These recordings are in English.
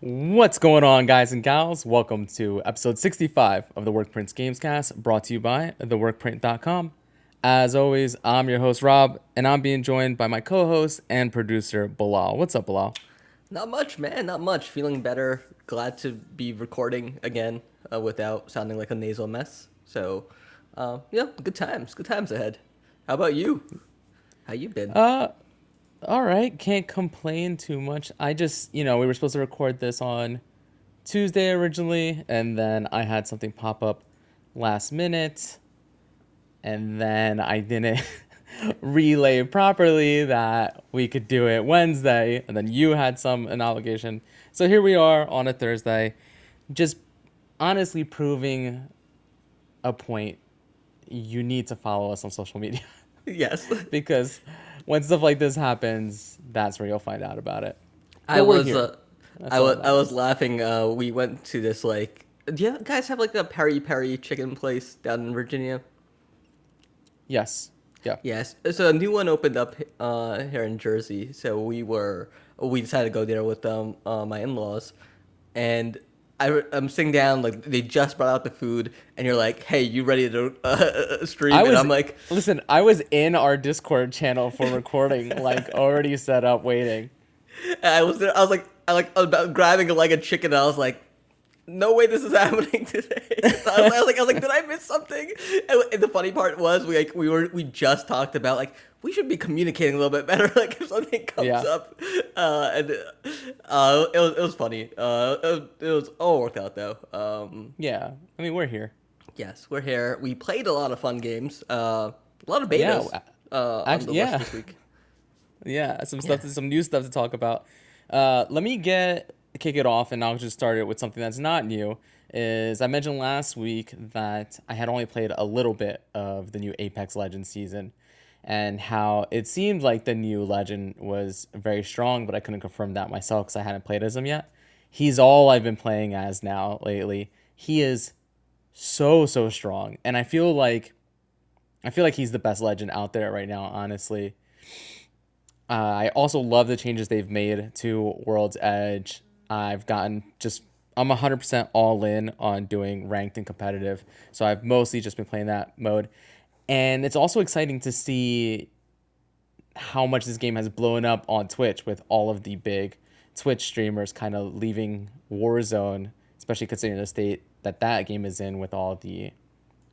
What's going on, guys and gals? Welcome to episode 65 of the Workprints Gamescast, brought to you by theworkprint.com. As always, I'm your host, Rob, and I'm being joined by my co host and producer, Bilal. What's up, Bilal? Not much, man. Not much. Feeling better. Glad to be recording again uh, without sounding like a nasal mess. So, uh, yeah, good times. Good times ahead. How about you? How you been? Uh, all right. Can't complain too much. I just, you know, we were supposed to record this on Tuesday originally, and then I had something pop up last minute, and then I didn't relay properly that we could do it Wednesday, and then you had some an obligation. So here we are on a Thursday, just honestly proving a point. You need to follow us on social media. yes. because when stuff like this happens, that's where you'll find out about it. I But we're was, uh, I was, I was laughing. Uh, we went to this like. Do you guys have like a peri peri chicken place down in Virginia? Yes. Yeah. Yes. So a new one opened up uh, here in Jersey. So we were we decided to go there with um, uh, my in laws, and I, I'm sitting down like they just brought out the food, and you're like, "Hey, you ready to uh, stream?" I and was I'm like, listen, I was in our Discord channel for recording, like already set up waiting. and I was there. I was like, I like about grabbing like a chicken. And I was like. No way, this is happening today. I, was, I was like, I was like, did I miss something? And, and the funny part was, we like, we were, we just talked about like, we should be communicating a little bit better. Like, if something comes Yeah. up, uh, and uh, it was, it was funny. Uh, it was, it was all worked out though. Um, Yeah. I mean, we're here. yes, we're here. We played a lot of fun games. Uh, a lot of betas. Yeah, uh, actually- yeah. this week. Yeah, some stuff, Yeah. some new stuff to talk about. Uh, let me get kick it off, and I'll just start it with something that's not new. Is I mentioned last week that I had only played a little bit of the new Apex Legends season, and how it seemed like the new Legend was very strong, but I couldn't confirm that myself because I hadn't played as him yet. He's all I've been playing as now lately. He is so so strong, and I feel like I feel like he's the best legend out there right now, honestly. Uh, I also love the changes they've made to World's Edge. I've gotten just I'm 100% all in on doing ranked and competitive. So I've mostly just been playing that mode. And it's also exciting to see how much this game has blown up on Twitch with all of the big Twitch streamers kind of leaving Warzone, especially considering the state that that game is in with all the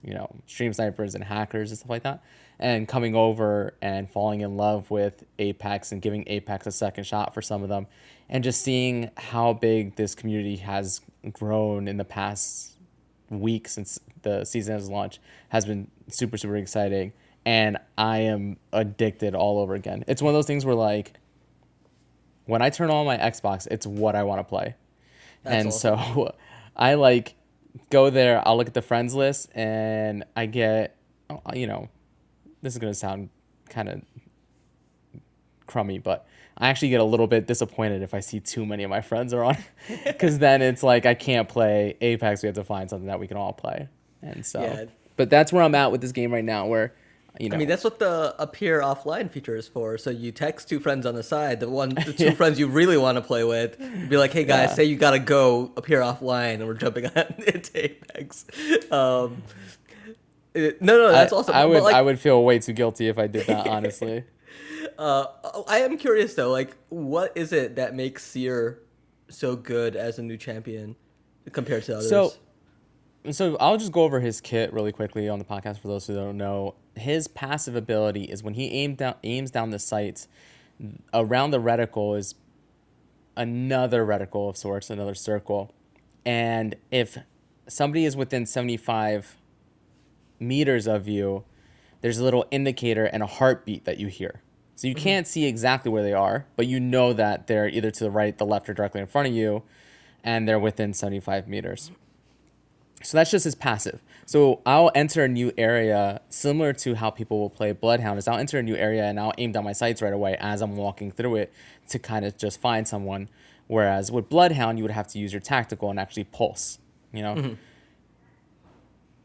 you know, stream snipers and hackers and stuff like that, and coming over and falling in love with Apex and giving Apex a second shot for some of them, and just seeing how big this community has grown in the past week since the season has launched has been super, super exciting. And I am addicted all over again. It's one of those things where, like, when I turn on my Xbox, it's what I want to play and so I like go there. I'll look at the friends list, and I get, you know, this is gonna sound kind of crummy, but I actually get a little bit disappointed if I see too many of my friends are on, because then it's like I can't play Apex. We have to find something that we can all play, and so. Yeah. But that's where I'm at with this game right now, where, you know, I mean, that's what the appear offline feature is for. So you text two friends on the side, the one, the two friends you really want to play with, be like, "Hey guys, Yeah. say you gotta go appear offline, and we're jumping on into Apex." Um, it- no, no, that's I, awesome. I would like, I would feel way too guilty if I did that, honestly. Uh, I am curious though. Like, what is it that makes Seer so good as a new champion compared to others? So- So I'll just go over his kit really quickly on the podcast for those who don't know. His passive ability is when he down aims down the sights, around the reticle is another reticle of sorts, another circle. And if somebody is within 75 meters of you, there's a little indicator and a heartbeat that you hear. So you mm-hmm. can't see exactly where they are, but you know that they're either to the right, the left, or directly in front of you, and they're within 75 meters. So that's just his passive. So I'll enter a new area similar to how people will play Bloodhound. Is I'll enter a new area and I'll aim down my sights right away as I'm walking through it to kind of just find someone. Whereas with Bloodhound, you would have to use your tactical and actually pulse. You know, mm-hmm.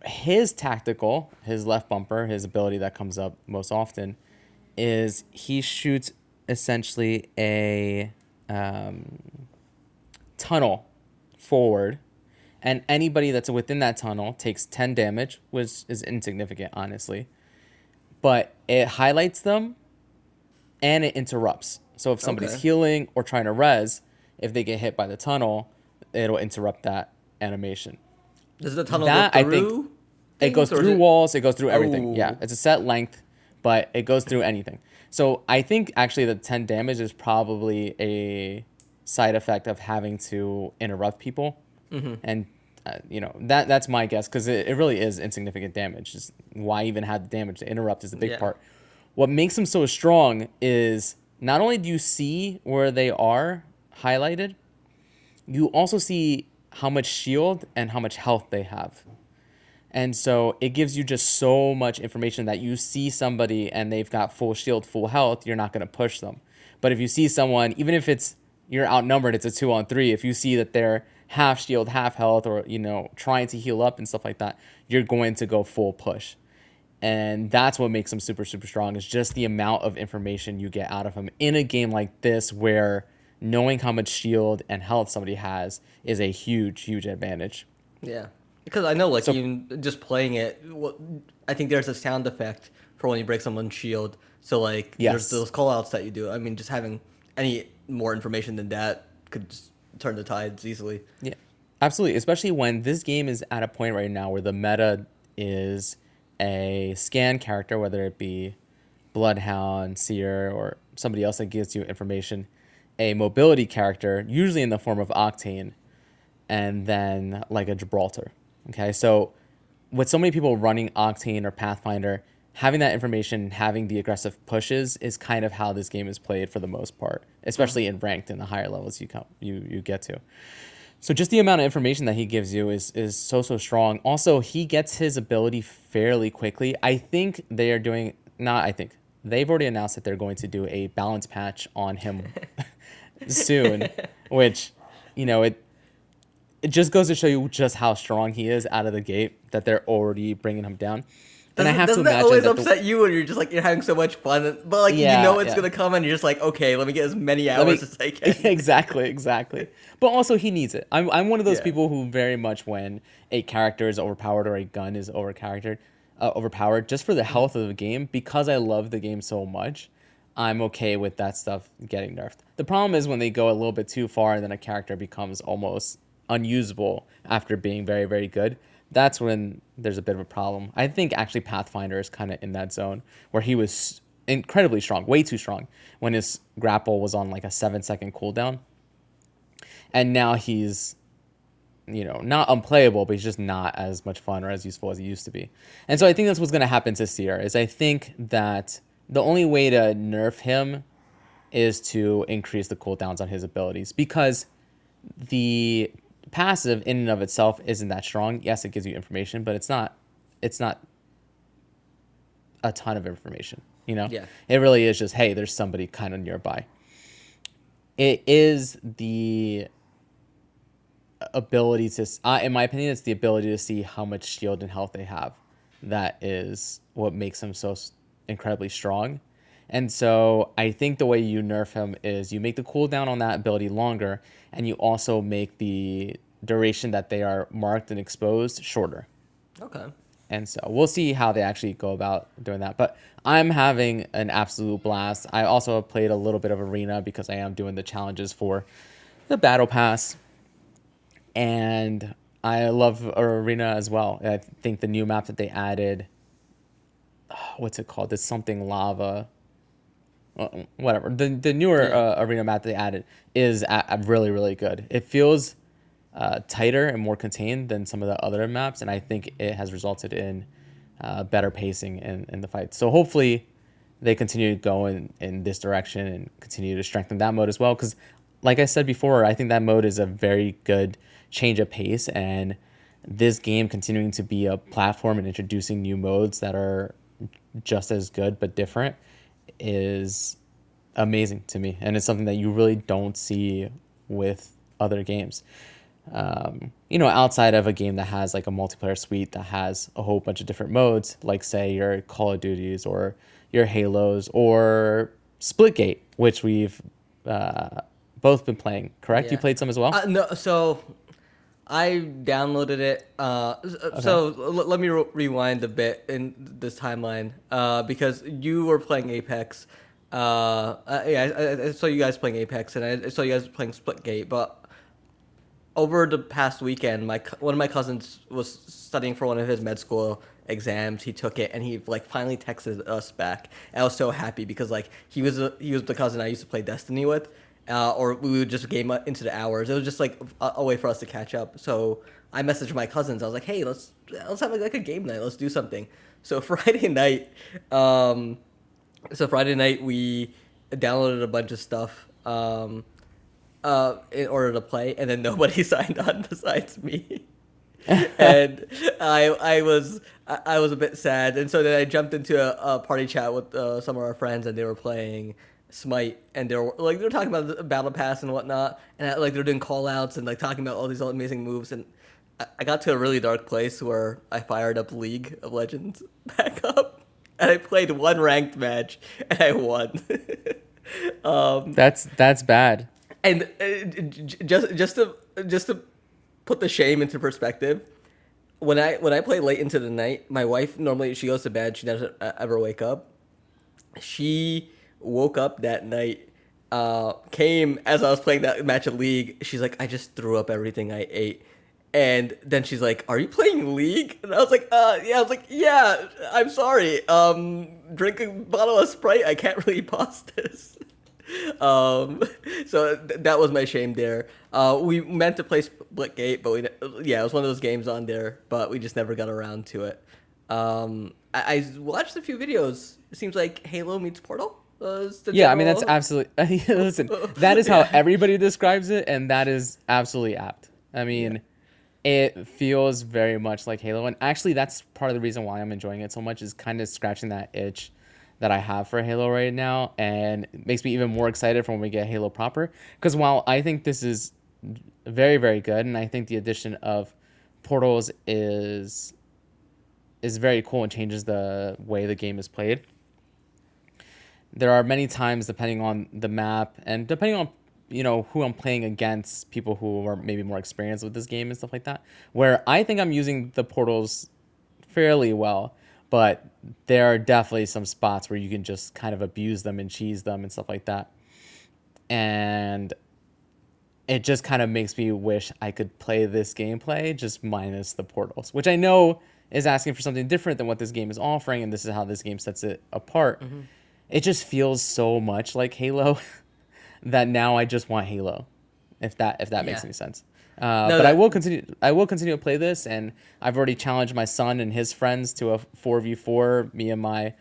his tactical, his left bumper, his ability that comes up most often, is he shoots essentially a um, tunnel forward, and anybody that's within that tunnel takes 10 damage, which is insignificant, honestly. But it highlights them and it interrupts. So if somebody's Okay. healing or trying to res, if they get hit by the tunnel, it'll interrupt that animation. Does the tunnel That, go I through? think, It goes things, or is through it- walls, it goes through everything. Yeah, Oh. it's a set length, but it goes through anything. So I think actually the 10 damage is probably a side effect of having to interrupt people. Mm-hmm. And, uh, you know, that that's my guess because it, it really is insignificant damage. Just why even have the damage? The interrupt is the big Yeah. part. What makes them so strong is not only do you see where they are highlighted, you also see how much shield and how much health they have. And so it gives you just so much information that you see somebody and they've got full shield, full health, you're not going to push them. But if you see someone, even if it's you're outnumbered, it's a two on three. If you see that they're half shield, half health, or you know trying to heal up and stuff like that, you're going to go full push. And that's what makes them super super strong is just the amount of information you get out of them in a game like this where knowing how much shield and health somebody has is a huge huge advantage. Yeah, because I know, like, So- even just playing it, I think there's a sound effect for when you break someone's shield. So, like, Yes. there's those callouts that you do. I mean, just having any more information than that could turn the tides easily. Yeah, absolutely. Especially when this game is at a point right now where the meta is a scan character, whether it be Bloodhound, Seer, or somebody else that gives you information, a mobility character, usually in the form of Octane, and then like a Gibraltar. Okay, so with so many people running Octane or Pathfinder, having that information, having the aggressive pushes is kind of how this game is played for the most part, especially in ranked in the higher levels you come you you get to. So just the amount of information that he gives you is is so so strong. Also, he gets his ability fairly quickly. I think they are doing not I think. They've already announced that they're going to do a balance patch on him soon, which you know, it it just goes to show you just how strong he is out of the gate that they're already bringing him down. And I Doesn't- have to doesn't that always that the- upset you when you're just like you're having so much fun, but like Yeah, you know it's yeah. gonna come and you're just like, okay, let me get as many Let me- hours as I can. exactly, exactly. But also, he needs it. I'm, I'm one of those Yeah. people who very much, when a character is overpowered or a gun is overcharactered, uh, overpowered, just for the health of the game, because I love the game so much, I'm okay with that stuff getting nerfed. The problem is when they go a little bit too far and then a character becomes almost unusable after being very, very good. That's when there's a bit of a problem. I think actually Pathfinder is kind of in that zone where he was incredibly strong, way too strong, when his grapple was on like a seven second cooldown and now he's you know not unplayable but he's just not as much fun or as useful as he used to be and so i think that's what's going to happen to Seer is i think that the only way to nerf him is to increase the cooldowns on his abilities because the passive in and of itself isn't that strong. Yes it gives you information but it's not it's not a ton of information you know? Yeah. it really is just hey there's somebody kind of nearby. It is the ability to uh, in my opinion it's the ability to see how much shield and health they have that is what makes him so incredibly strong. And so i think the way you nerf him is you make the cooldown on that ability longer and you also make the duration that they are marked and exposed shorter Okay. and so we'll see how they actually go about doing that. But I'm having an absolute blast. I also have played a little bit of Arena because I am doing the challenges for the Battle Pass. And I love Arena as well. I think the new map that they added, what's it called? It's something lava. Uh, Whatever. The, the newer uh, Arena map they added is really, really good. It feels uh, tighter and more contained than some of the other maps, and I think it has resulted in uh, better pacing in, in the fight. So hopefully, they continue to go in, in this direction and continue to strengthen that mode as well. Because, like I said before, I think that mode is a very good change of pace, and this game continuing to be a platform and introducing new modes that are just as good but different is amazing to me, and it's something that you really don't see with other games um, you know, outside of a game that has like a multiplayer suite that has a whole bunch of different modes, like say your Call of Duties or your Halos or Splitgate, which we've uh, both been playing, correct? You played some as well. Uh, no, so I downloaded it. Uh, s- So l- let me re- rewind a bit in this timeline uh, because you were playing Apex. Uh, uh, yeah, I, I- saw you guys playing Apex, and I- I saw you guys playing Splitgate. But over the past weekend, my one of my cousins was studying for one of his med school exams. He took it, and he like finally texted us back. And I was so happy because like he was a, he was the cousin I used to play Destiny with, uh, or we would just game into the hours. It was just like a, a way for us to catch up. So I messaged my cousins. I was like, hey, let's let's have like a game night. Let's do something. So Friday night, um, so Friday night we downloaded a bunch of stuff. Um, uh, in order to play, and then nobody signed on besides me. and I I was I was a bit sad, and so then I jumped into a, a party chat with uh, some of our friends, and they were playing Smite, and they're like they're talking about the battle pass and whatnot, and I, like they're doing call outs and like talking about all these amazing moves, and I, I got to a really dark place where I fired up League of Legends back up, and I played one ranked match, and I won. um, that's that's bad. and uh, j- just just to just to put the shame into perspective when i when i play late into the night my wife normally she goes to bed she doesn't uh, ever wake up she woke up that night uh came as i was playing that match of league she's like i just threw up everything i ate. And then she's like are you playing league? And i was like uh yeah. I was like yeah i'm sorry. Um drink a bottle of sprite. I can't really pause this. Um so th- that was my shame there. Uh we meant to play splitgate but we yeah it was one of those games on there but we just never got around to it. Um i, I watched a few videos. It seems like halo meets portal the Yeah, I mean that's absolutely. listen, that is how everybody describes it, and that is absolutely apt. I mean, it feels very much like Halo, and actually, that's part of the reason why I'm enjoying it so much. Is kind of scratching that itch that I have for Halo right now, and it makes me even more excited for when we get Halo proper. Because while I think this is very very good, and I think the addition of portals is is very cool and changes the way the game is played there are many times depending on the map and depending on you know who I'm playing against, people who are maybe more experienced with this game and stuff like that, where I think I'm using the portals fairly well, but there are definitely some spots where you can just kind of abuse them and cheese them and stuff like that. And it just kind of makes me wish I could play this gameplay just minus the portals, which I know is asking for something different than what this game is offering, and this is how this game sets it apart. Mm-hmm. It just feels so much like Halo that now I just want Halo, if that if that makes Yeah. any sense. Uh, No, but I will continue. I will continue to play this, and I've already challenged my son and his friends to a four v four. Me and my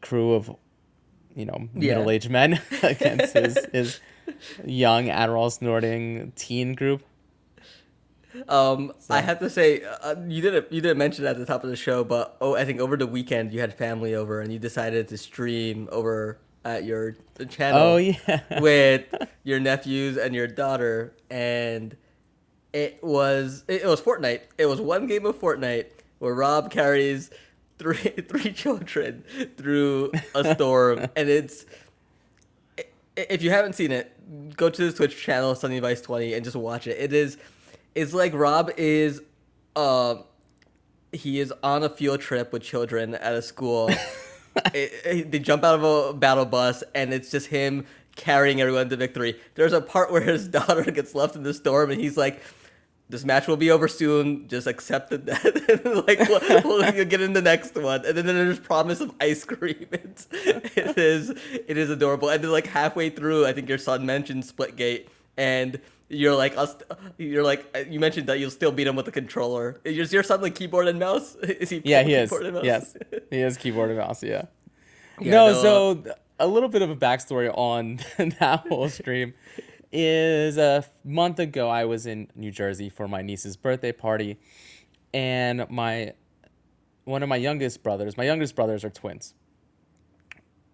crew of, you know, Yeah. middle aged men against his his young Adderall snorting teen group. Um, I have to say, uh, you didn't you didn't mention it at the top of the show, but oh, I think over the weekend you had family over and you decided to stream over at your channel. Oh yeah. with your nephews and your daughter, and it was it was Fortnite. It was one game of Fortnite where Rob carries three three children through a storm, and it's if you haven't seen it, go to the Twitch channel Sunny Vice Twenty and just watch it. It is it's like Rob is uh he is on a field trip with children at a school. it, it- they jump out of a battle bus, and it's just him carrying everyone to victory. There's a part where his daughter gets left in the storm, and he's like, "This match will be over soon. Just accept it. like we'll, we'll get in the next one." And then there's promise of ice cream. It's, it is it is adorable. And then like halfway through, I think your son mentioned Splitgate, and you're like us. You're like uh, you mentioned that you'll still beat him with the controller. Is your son like keyboard and mouse? Is he? Yeah, he is. keyboard and mouse? Yes, he is keyboard and mouse. Yeah. Yeah, no, no, so uh, th- a little bit of a backstory on that whole stream is a month ago I was in New Jersey for my niece's birthday party, and my one of my youngest brothers, my youngest brothers are twins.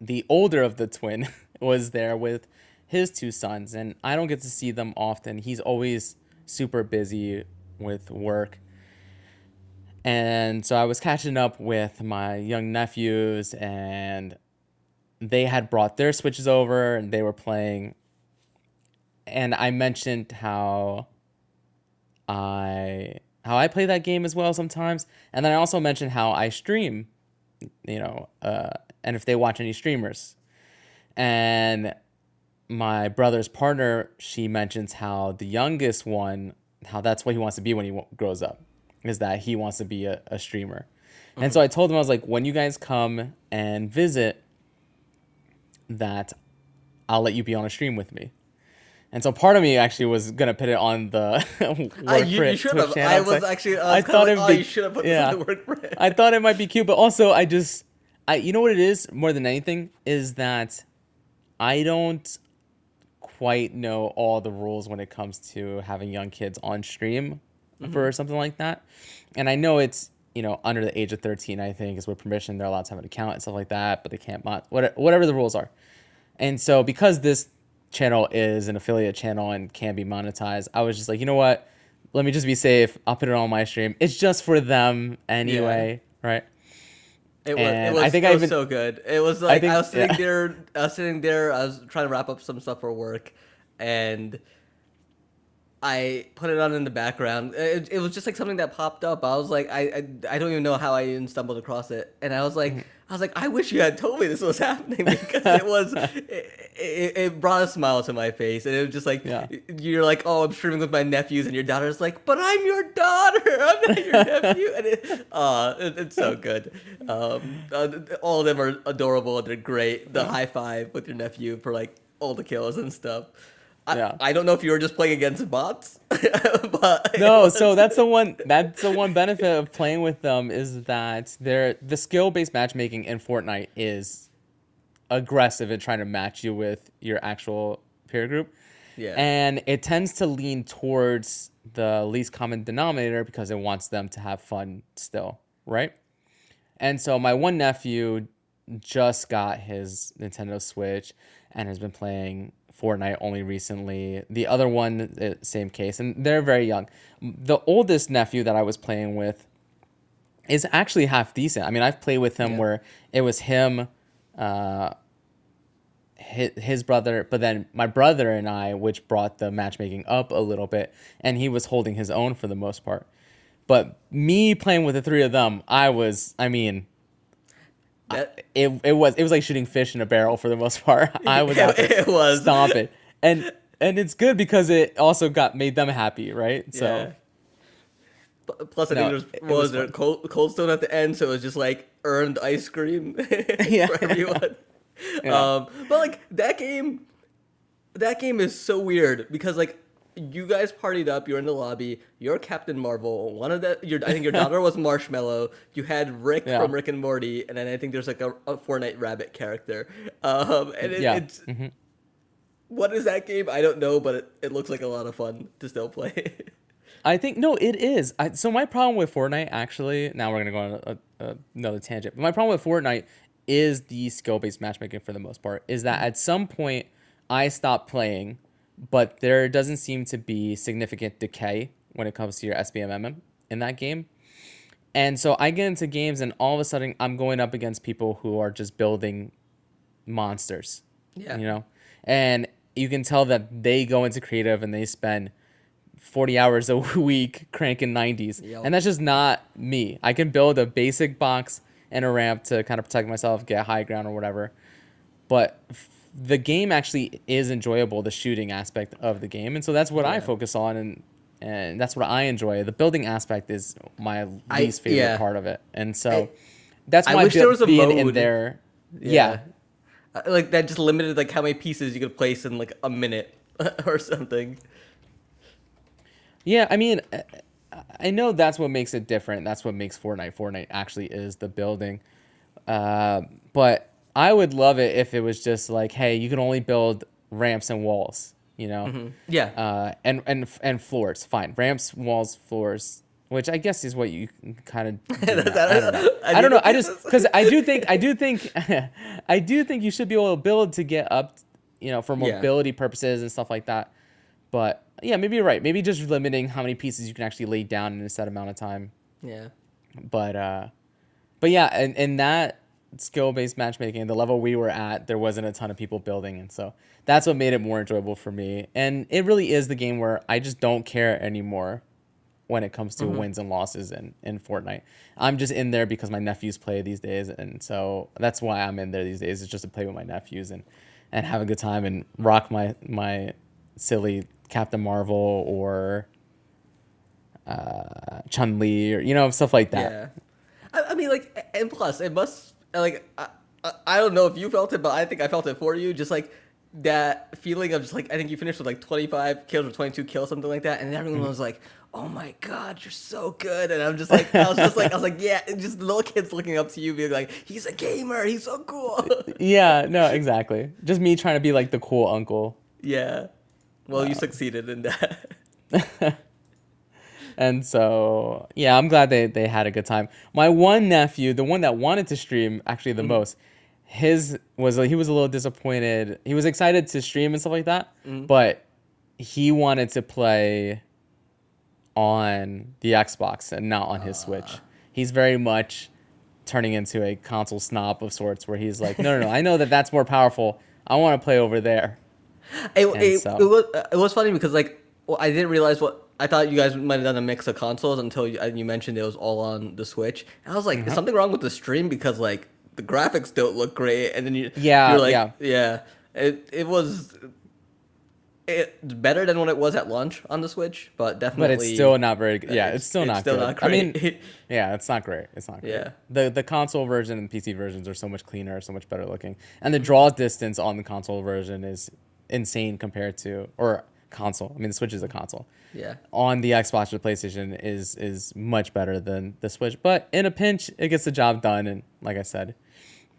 The older of the twin was there with his two sons, and I don't get to see them often. He's always super busy with work. And so I was catching up with my young nephews, and they had brought their Switches over and they were playing and I mentioned how I how I play that game as well sometimes, and then I also mentioned how I stream, you know, uh, and if they watch any streamers, and my brother's partner, she mentions how the youngest one, how that's what he wants to be when he w- grows up, is that he wants to be a, a streamer. And so I told him, I was like, when you guys come and visit, that I'll let you be on a stream with me. And so part of me actually was gonna put it on the I, work ah, you, you should have. channel. I was like- actually. I, was thought thought it'd oh, be- you should have put yeah. this in the work. I thought it might be cute, but also I just I you know what it is more than anything is that I don't quite know all the rules when it comes to having young kids on stream for mm-hmm. something like that. And I know it's, you know, under the age of 13, I think is with permission they're allowed to have an account and stuff like that, but they can't mod whatever the rules are. And so because this channel is an affiliate channel and can be monetized, I was just like, you know what? Let me just be safe. I'll put it on my stream. It's just for them anyway, right? It was, it was, I think it I was even- so good. It was like I, think- was sitting yeah. there, I was sitting there, I was trying to wrap up some stuff for work, and I put it on in the background. It, it was just like something that popped up. I was like, I, I, I don't even know how I even stumbled across it, and I was like, mm-hmm. I was like, I wish you had told me this was happening because it was, it, it, it brought a smile to my face, and it was just like, Yeah. you're like, oh, I'm streaming with my nephews, and your daughter's like, but I'm your daughter, I'm not your nephew, and it, uh, it, it's so good. Um, uh, all of them are adorable they're great. The high five with your nephew for like all the kills and stuff. I, Yeah. I don't know if you were just playing against bots, but no, so that's the one that's the one benefit of playing with them is that they're the skill based matchmaking in Fortnite is aggressive in trying to match you with your actual peer group. Yeah. And it tends to lean towards the least common denominator because it wants them to have fun still, right? And so my one nephew just got his Nintendo Switch and has been playing Fortnite only recently. The other one, uh, same case, and they're very young. The oldest nephew that I was playing with is actually half decent. I mean, I've played with him Yeah. where it was him, uh, his, his brother, but then my brother and I, which brought the matchmaking up a little bit, and he was holding his own for the most part. But me playing with the three of them, I was, I mean, that, it, it was it was like shooting fish in a barrel for the most part. I was out it was stomping, and and it's good because it also got made them happy, right? So Yeah. Plus, I No, think there's it- it was was there cold, cold stone at the end, so it was just like earned ice cream Yeah. for everyone. Yeah. Um, but like that game, that game is so weird because like you guys partied up. You're in the lobby. You're Captain Marvel. One of the your I think your daughter was Marshmallow. You had Rick Yeah. from Rick and Morty, and then I think there's like a, a Fortnite Rabbit character. Um, and it, Yeah. it's Mhm. what is that game? I don't know, but it, it looks like a lot of fun to still play. I think no, it is. I, so my problem with Fortnite actually, now we're gonna go on a, a, another tangent. But my problem with Fortnite is the skill based matchmaking for the most part. Is that at some point I stopped playing, but there doesn't seem to be significant decay when it comes to your SBMM in that game. And so I get into games, and all of a sudden I'm going up against people who are just building monsters. Yeah. You know, and you can tell that they go into creative and they spend 40 hours a week cranking 90s. Yep. And that's just not me. I can build a basic box and a ramp to kind of protect myself, get high ground or whatever. But the game actually is enjoyable, the shooting aspect of the game. And so that's what I focus on and and that's what I enjoy. The building aspect is my I- least favorite yeah. part of it. And so I- that's why I wish bu- there was a being in there. yeah. Uh, like that just limited like how many pieces you could place in like a minute or something. Yeah, I mean, uh, I know that's what makes it different. That's what makes Fortnite Fortnite actually is the building. Uh, but I would love it if it was just like, hey, you can only build ramps and walls, you know, Yeah. uh, and and and floors. Fine, ramps, walls, floors. Which I guess is what you kind of. I don't know. I don't know. I just because I do think I do think I do think you should be able to build to get up, you know, for Yeah. mobility purposes and stuff like that. But yeah, maybe you're right. Maybe just limiting how many pieces you can actually lay down in a set amount of time. yeah. But uh, but yeah, and and that skill based matchmaking. The level we were at, there wasn't a ton of people building, and so that's what made it more enjoyable for me. And it really is the game where I just don't care anymore when it comes to wins and losses in, in Fortnite. I'm just in there because my nephews play these days, and so that's why I'm in there these days. Is just to play with my nephews and and have a good time and rock my my silly Captain Marvel or uh, Chun Li or you know stuff like that. Yeah. I, I mean, like, and plus, it must like I, I, don't know if you felt it, but I think I felt it for you. Just like that feeling of just like I think you finished with like 25 kills or 22 kills, something like that, and everyone Mm-hmm. was like, "Oh my god, you're so good!" And I'm just like, I was just like, I was like, yeah, and just little kids looking up to you, being like, "He's a gamer, he's so cool." Yeah, no, exactly. Just me trying to be like the cool uncle. yeah. Well, you succeeded in that. And so, yeah, I'm glad they, they had a good time. My one nephew, the one that wanted to stream actually the mm-hmm. most, his was he was a little disappointed. He was excited to stream and stuff like that, mm-hmm. but he wanted to play on the Xbox and not on his Switch. Ah. He's very much turning into a console snob of sorts where he's like, no, no, no, I know that that's more powerful. I want to play over there. It, it, so- it was it was funny because like well, I didn't realize what I thought you guys might have done a mix of consoles until you, you mentioned it was all on the Switch. And I was like, Mm-hmm. is something wrong with the stream because like the graphics don't look great, and then you Yeah, you're like, yeah. yeah, it it was. It's better than what it was at launch on the Switch, but definitely. But it's still not very good. Yeah, it's- it's, still it's not still good. not great. I mean, yeah, it's not great. It's not great. Yeah. The the console version and PC versions are so much cleaner, so much better looking. And the draw distance on the console version is insane compared to or console. I mean, the Switch is a console. yeah. On the Xbox or the PlayStation is is much better than the Switch, but in a pinch, it gets the job done. And like I said,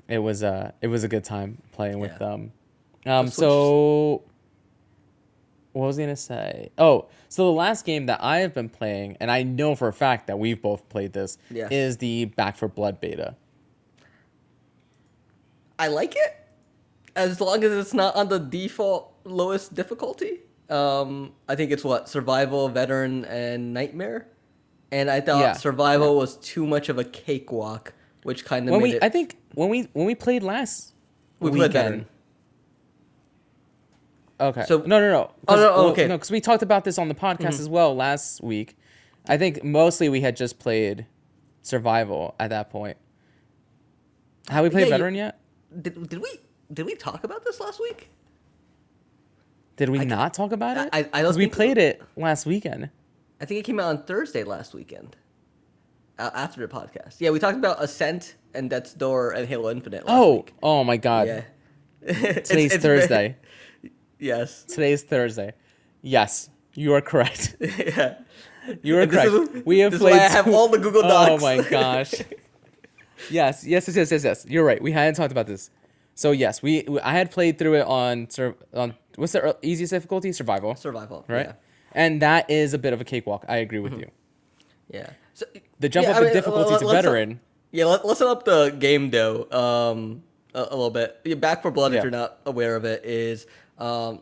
it was uh it was a good time playing with them. Um, The so what was I gonna say? Oh, so the last game that I have been playing, and I know for a fact that we've both played this, Yes. is the Back for Blood beta. I like it as long as it's not on the default lowest difficulty. Um, I think it's what survival, veteran, and nightmare. And I thought Yeah. survival was too much of a cakewalk, which kind of When made we, it. I think when we when we played last we weekend. played veteran. Okay. So- no, no, no. Oh, no, well, okay. No, because we talked about this on the podcast as well last week. I think mostly we had just played survival at that point. Have we played Yeah, you- veteran yet? Did, did we did we talk about this last week? Did we not talk about it? I- I don't we played it last weekend. I think it came out on Thursday last weekend. Uh, after the podcast, yeah, we talked about Ascent and Death's Door and Halo Infinite. Oh, week. oh my God! yeah. Today's it's very- Thursday. yes. Today's Thursday. Yes, you are correct. yeah. You are correct. is- we have played. why I have all the Google Docs. Oh my gosh. yes, yes, yes, yes, yes, yes. You're right. We hadn't talked about this. So yes, we, we- I had played through it on on what's the easiest difficulty? Survival. Survival. Right. Yeah. And that is a bit of a cakewalk. I agree with you. Yeah. So, The jump yeah, up I in mean, difficulty let- to let's- veteran. Yeah, let, let's set up the game though. Um, a, a little bit. Yeah, Back for Blood, Yeah. if you're not aware of it, is um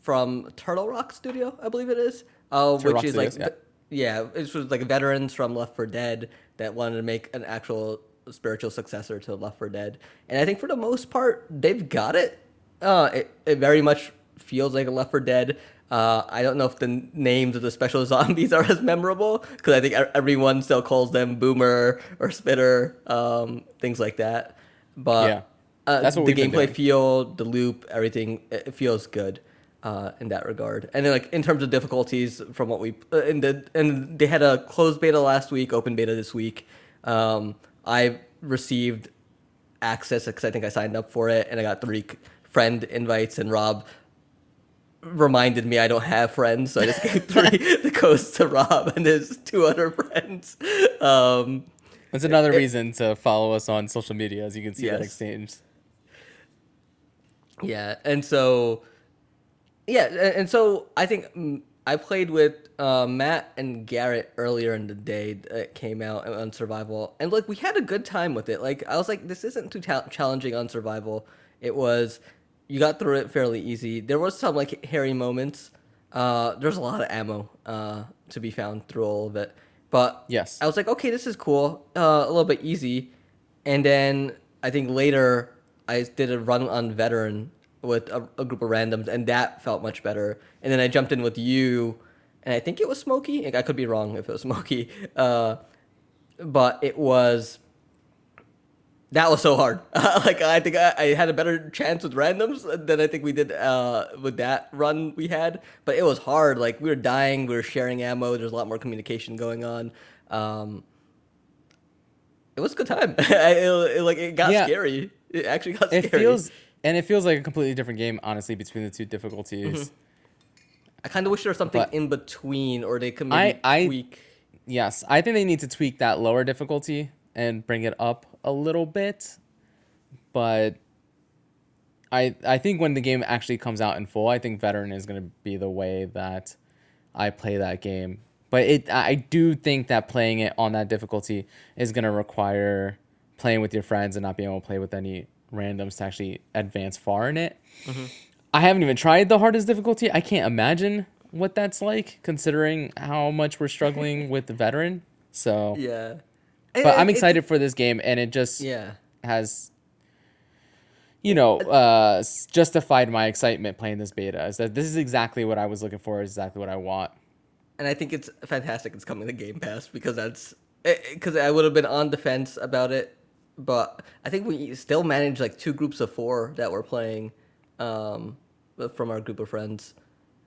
from Turtle Rock Studio, I believe it is. Uh, Turtle which Rock is like, Studios, yeah, it's was like veterans from Left 4 Dead that wanted to make an actual spiritual successor to Left 4 Dead, and I think for the most part they've got it. Uh, it, it very much feels like a Left 4 Dead. Uh, I don't know if the names of the special zombies are as memorable because I think everyone still calls them Boomer or Spitter, um, things like that. But Yeah. uh, That's what the gameplay feel, the loop, everything, it feels good uh, in that regard. And then like in terms of difficulties, from what we uh, in the and they had a closed beta last week, open beta this week. Um, I received access because I think I signed up for it, and I got three friend invites, and Rob reminded me I don't have friends, so I just gave three the codes to Rob and his two other friends. Um, That's another reason to follow us on social media, as you can see that Yes. exchange. Yeah, and so yeah, and so I think mm, I played with uh, Matt and Garrett earlier in the day that it came out on survival, and like we had a good time with it. Like I was like, this isn't too ta- challenging on survival. It was you got through it fairly easy. There was some like hairy moments. Uh, there's a lot of ammo uh, to be found through all of it, but Yes. I was like, okay, this is cool, uh, a little bit easy, and then I think later I did a run on veteran with a, a group of randoms, and that felt much better. And then I jumped in with you, and I think it was Smoky. I could be wrong if it was Smoky, uh, but it was. That was so hard. like I think I, I, had a better chance with randoms than I think we did uh, with that run we had. But it was hard. Like we were dying, we were sharing ammo. There's a lot more communication going on. Um, it was a good time. it, it, like it got yeah. scary. It actually got it scary. feels and it feels like a completely different game, honestly, between the two difficulties. Mm-hmm. I kind of wish there was something but in between, or they could maybe I, tweak. I, yes, I think they need to tweak that lower difficulty and bring it up a little bit. But I I think when the game actually comes out in full, I think veteran is going to be the way that I play that game. But it I do think that playing it on that difficulty is going to require playing with your friends and not being able to play with any randoms to actually advance far in it. Mm-hmm. I haven't even tried the hardest difficulty. I can't imagine what that's like, considering how much we're struggling with the veteran. So yeah, but I'm excited it, for this game, and it just yeah has you know uh, justified my excitement playing this beta. Is that this is exactly what I was looking for? Is exactly what I want. And I think it's fantastic. It's coming to Game Pass because that's because I would have been on defense about it but I think we still managed like two groups of four that were playing um, from our group of friends,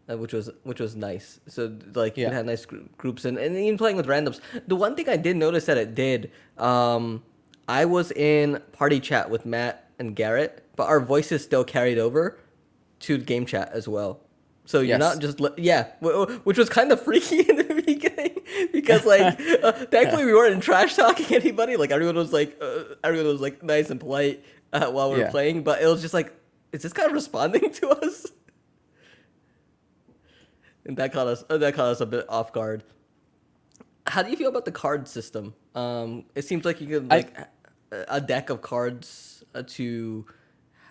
uh, which was which was nice. So like yeah. you had nice gr- groups and, and even playing with randoms. The one thing I did notice that it did, um, I was in party chat with Matt and Garrett, but our voices still carried over to game chat as well. So you're yes. not just li- yeah, which was kind of freaky in the beginning because like uh, thankfully we weren't trash talking anybody. Like everyone was like uh, everyone was like nice and polite uh, while we were yeah. playing, but it was just like is this guy responding to us? And that caught us that caught us a bit off guard. How do you feel about the card system? Um, it seems like you could like I, a deck of cards uh, to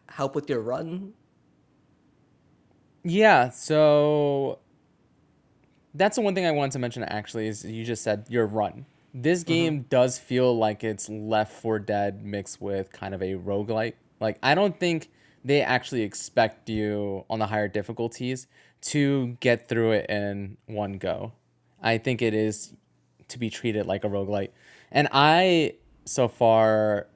help with your run yeah, so that's the one thing I wanted to mention actually is you just said your run. This mm-hmm. game mm-hmm. does feel like it's Left 4 Dead mixed with kind of a roguelike. Like I don't think they actually expect you on the higher difficulties to get through it in one go. I think it is to be treated like a roguelike. And I so far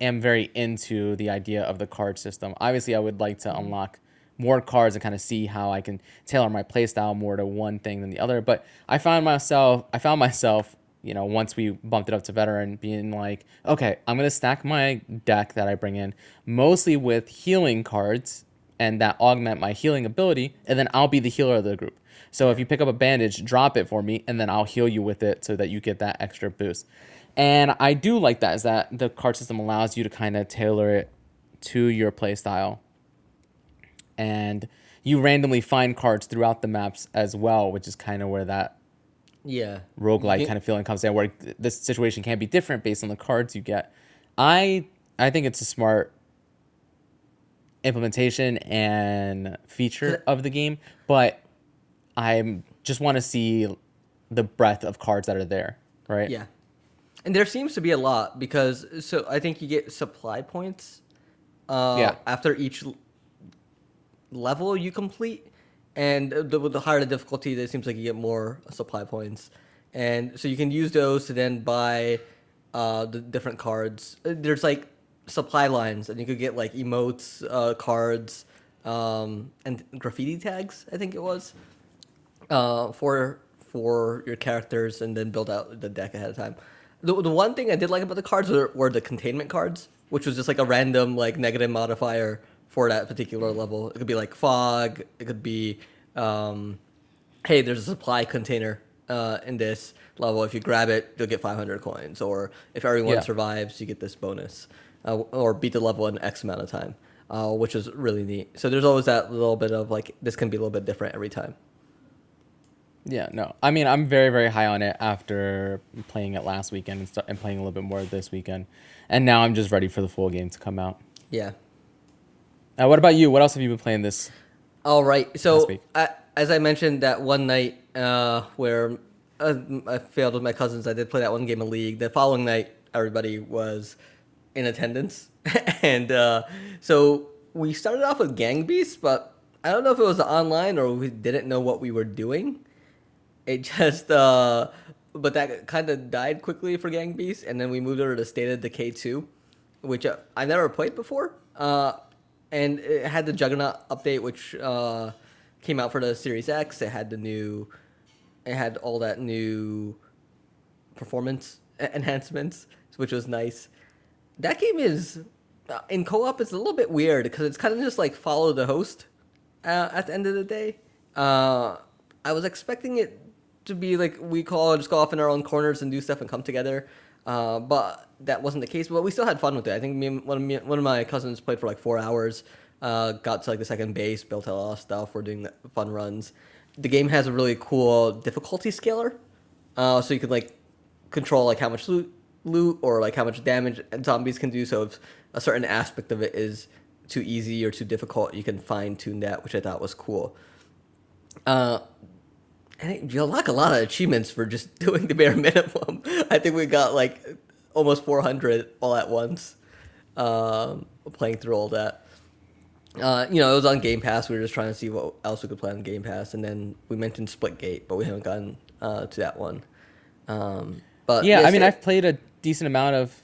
am very into the idea of the card system. Obviously I would like to mm-hmm. unlock more cards and kind of see how I can tailor my playstyle more to one thing than the other. But I found myself, I found myself, you know, once we bumped it up to veteran, being like, okay, I'm gonna stack my deck that I bring in mostly with healing cards and that augment my healing ability, and then I'll be the healer of the group. So if you pick up a bandage, drop it for me, and then I'll heal you with it so that you get that extra boost. And I do like that is that the card system allows you to kind of tailor it to your playstyle and you randomly find cards throughout the maps as well, which is kind of where that yeah roguelike kind of feeling comes in, where this situation can be different based on the cards you get. I I think it's a smart implementation and feature of the game, but I just want to see the breadth of cards that are there, right? Yeah. And there seems to be a lot because so I think you get supply points uh, yeah. after each level you complete, and the, the higher the difficulty, it seems like you get more supply points, and so you can use those to then buy uh, the different cards. There's like supply lines, and you could get like emotes, uh, cards, um, and graffiti tags. I think it was uh, for for your characters, and then build out the deck ahead of time. The, the one thing I did like about the cards were, were the containment cards, which was just like a random like negative modifier for that particular level. It could be like fog. It could be, um, hey, there's a supply container uh, in this level. If you grab it, you'll get 500 coins. Or if everyone yeah. survives, you get this bonus. Uh, or beat the level in X amount of time, uh, which is really neat. So there's always that little bit of like this can be a little bit different every time. Yeah, no. I mean, I'm very, very high on it after playing it last weekend and, st- and playing a little bit more this weekend, and now I'm just ready for the full game to come out. Yeah, uh, what about you? What else have you been playing this? All right. So I, as I mentioned that one night uh, where uh, I failed with my cousins, I did play that one game of League. The following night, everybody was in attendance, and uh, so we started off with Gang Beasts, but I don't know if it was online or we didn't know what we were doing. It just, uh, but that kind of died quickly for Gang Beasts, and then we moved over to State of Decay 2, which uh, I never played before. Uh, and it had the Juggernaut update, which uh, came out for the Series X. It had the new, it had all that new performance enhancements, which was nice. That game is uh, in co-op. It's a little bit weird because it's kind of just like follow the host uh, at the end of the day. Uh, I was expecting it to be like we call just go off in our own corners and do stuff and come together. Uh, but that wasn't the case. But we still had fun with it. I think me and one of me, one of my cousins played for like four hours. Uh, got to like the second base, built a lot of stuff. We're doing fun runs. The game has a really cool difficulty scaler, uh, so you could like control like how much loot, loot or like how much damage zombies can do. So if a certain aspect of it is too easy or too difficult, you can fine tune that, which I thought was cool. Uh, and you unlock a lot of achievements for just doing the bare minimum. I think we got like almost 400 all at once, um, playing through all that. Uh, you know, it was on Game Pass. We were just trying to see what else we could play on Game Pass, and then we mentioned Splitgate, but we haven't gotten uh, to that one. Um, but yeah, I mean, it- I've played a decent amount of.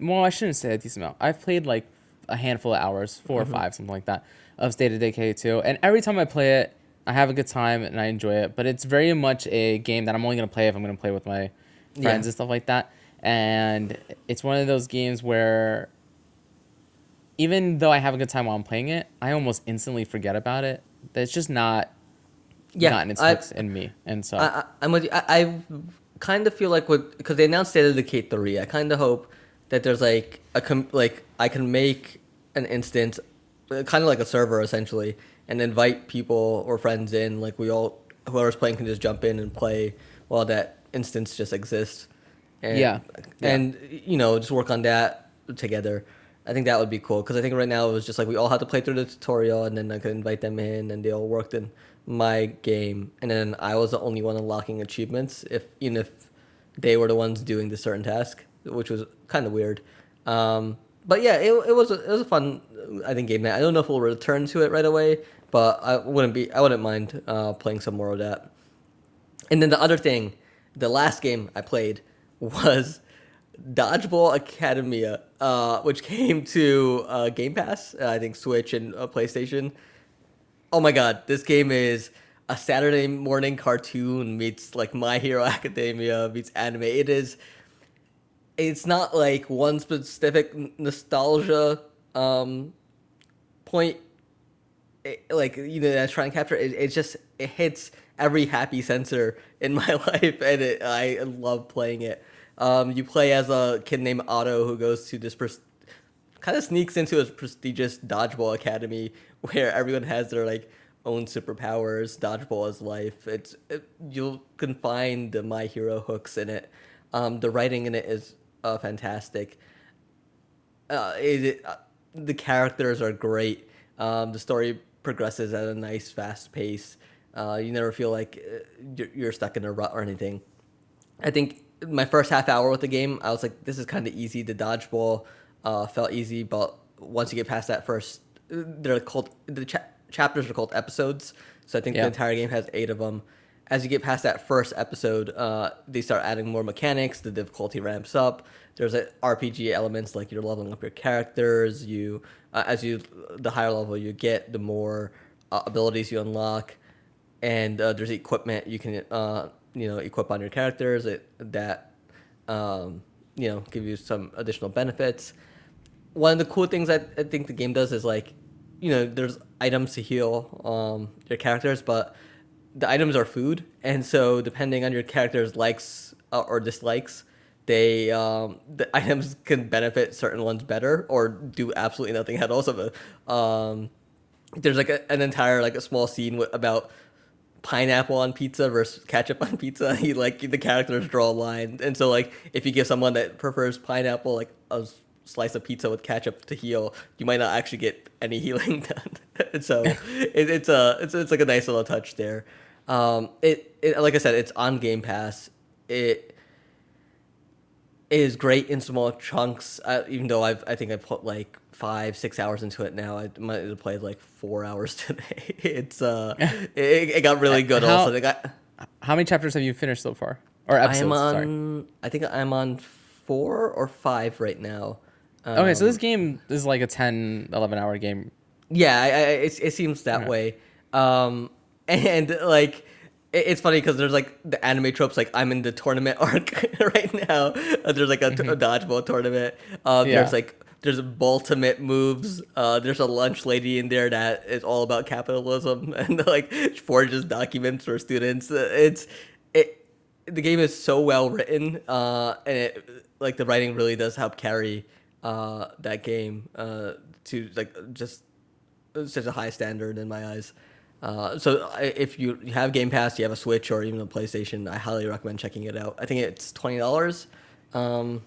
Well, I shouldn't say a decent amount. I've played like a handful of hours, 4 Mm-hmm. or five, something like that, of State of Decay 2. And every time I play it, I have a good time and I enjoy it. But it's very much a game that I'm only going to play if I'm going to play with my friends Yeah. and stuff like that. And it's one of those games where even though I have a good time while I'm playing it, I almost instantly forget about it. It's just not yeah, gotten its I- hooks in me. And so I, I, I'm with you. I, I kind of feel like what because they announced State of Decay three. I kind of hope that there's like a com- like I can make an instance, uh, kind of like a server essentially, and invite people or friends in. Like we all, whoever's playing can just jump in and play while that instance just exists. And, Yeah. Yeah. and you know just work on that together. I think that would be cool because I think right now it was just like we all had to play through the tutorial and then I could invite them in and they all worked in my game and then I was the only one unlocking achievements if even if they were the ones doing the certain task, which was kind of weird. Um, but yeah, it, it was a, it was a fun I think game. I don't know if we'll return to it right away, but I wouldn't be I wouldn't mind uh, playing some more of that. And then the other thing, the last game I played was Dodgeball Academia, uh, which came to uh, Game Pass, uh, I think Switch and uh, PlayStation. Oh my god, this game is a Saturday morning cartoon meets like My Hero Academia meets anime. It is. It's not like one specific nostalgia um, point it, like you know that's trying to capture it, it just it hits every happy sensor in my life and it, i love playing it um, you play as a kid named otto who goes to this pres- kind of sneaks into a prestigious dodgeball academy where everyone has their like own superpowers dodgeball is life it's it, you can find the my hero hooks in it um, the writing in it is uh, fantastic uh, it, uh, the characters are great. Um, the story progresses at a nice, fast pace. Uh, you never feel like uh, you're, you're stuck in a rut or anything. I think my first half hour with the game, I was like, this is kind of easy. The dodgeball uh, felt easy, but once you get past that first, they're called the cha- chapters are called episodes. So I think Yeah. the entire game has eight of them. As you get past that first episode, uh, they start adding more mechanics. The difficulty ramps up. There's a RPG elements like you're leveling up your characters. You, uh, as you, the higher level you get, the more uh, abilities you unlock and uh, there's equipment you can uh, you know equip on your characters it, that um, you know give you some additional benefits. One of the cool things I, I think the game does is like you know there's items to heal um, your characters, but the items are food, and so depending on your character's likes uh, or dislikes, they um, the items can benefit certain ones better or do absolutely nothing at all. So um, there's like a, an entire like a small scene with, about pineapple on pizza versus ketchup on pizza. He like the characters draw a line, and so like if you give someone that prefers pineapple like a slice of pizza with ketchup to heal, you might not actually get any healing done. so it, it's a it's it's like a nice little touch there. Um, it, it like I said, it's on Game Pass. It is great in small chunks. Uh, even though I've I think I put like five six hours into it now. I might have played like four hours today. It's uh, it, it got really good. How- also, they got. How many chapters have you finished so far? Or episodes? I'm on. sorry. I think I'm on four or five right now. Okay, so Um, this game is like a 10, 11 hour game. Yeah, I, I, it, it seems that way. Um, and like, it, it's funny because there's like the anime tropes. Like, I'm in the tournament arc right now. Uh, there's like a, a dodgeball tournament. Mm-hmm. Yeah. There's like there's ultimate moves. Uh, there's a lunch lady in there that is all about capitalism and like forges documents for students. Uh, It's it. The game is so well written, uh, and it like the writing really does help carry uh, that game uh, to like just such a high standard in my eyes. Uh, so if you have Game Pass, you have a Switch or even a PlayStation, I highly recommend checking it out. I think it's twenty dollars. Um,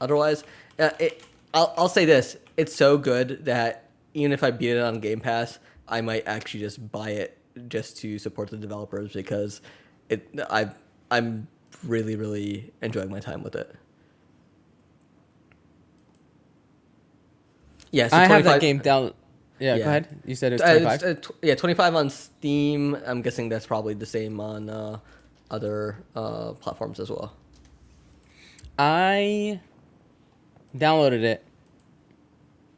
otherwise, uh, it, I'll I'll say this: it's so good that even if I beat it on Game Pass, I might actually just buy it just to support the developers because it I I'm really really enjoying my time with it. Yeah, so I have that game down. Yeah, Yeah. go ahead. You said it's Uh, 25. it's, uh, tw- yeah, 25 on Steam. I'm guessing that's probably the same on uh, other uh, platforms as well. I downloaded it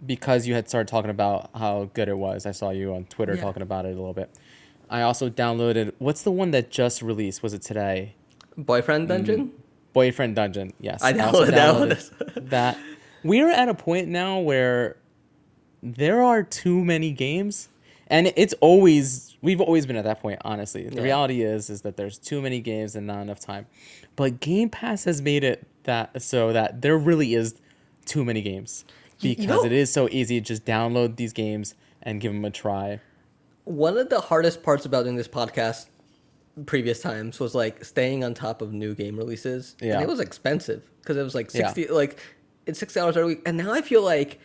because you had started talking about how good it was. I saw you on Twitter Yeah. talking about it a little bit. I also downloaded what's the one that just released? Was it today? Boyfriend Dungeon? Boyfriend Dungeon. Yes. I also downloaded that downloaded that. We're at a point now where there are too many games. And it's always we've always been at that point, honestly. The Yeah. reality is is that there's too many games and not enough time. But Game Pass has made it that so that there really is too many games. You- you Because know- it is so easy to just download these games and give them a try. One of the hardest parts about doing this podcast previous times was like staying on top of new game releases. Yeah. And it was expensive because it was like Yeah. 60 like it's 60 hours every week. And now I feel like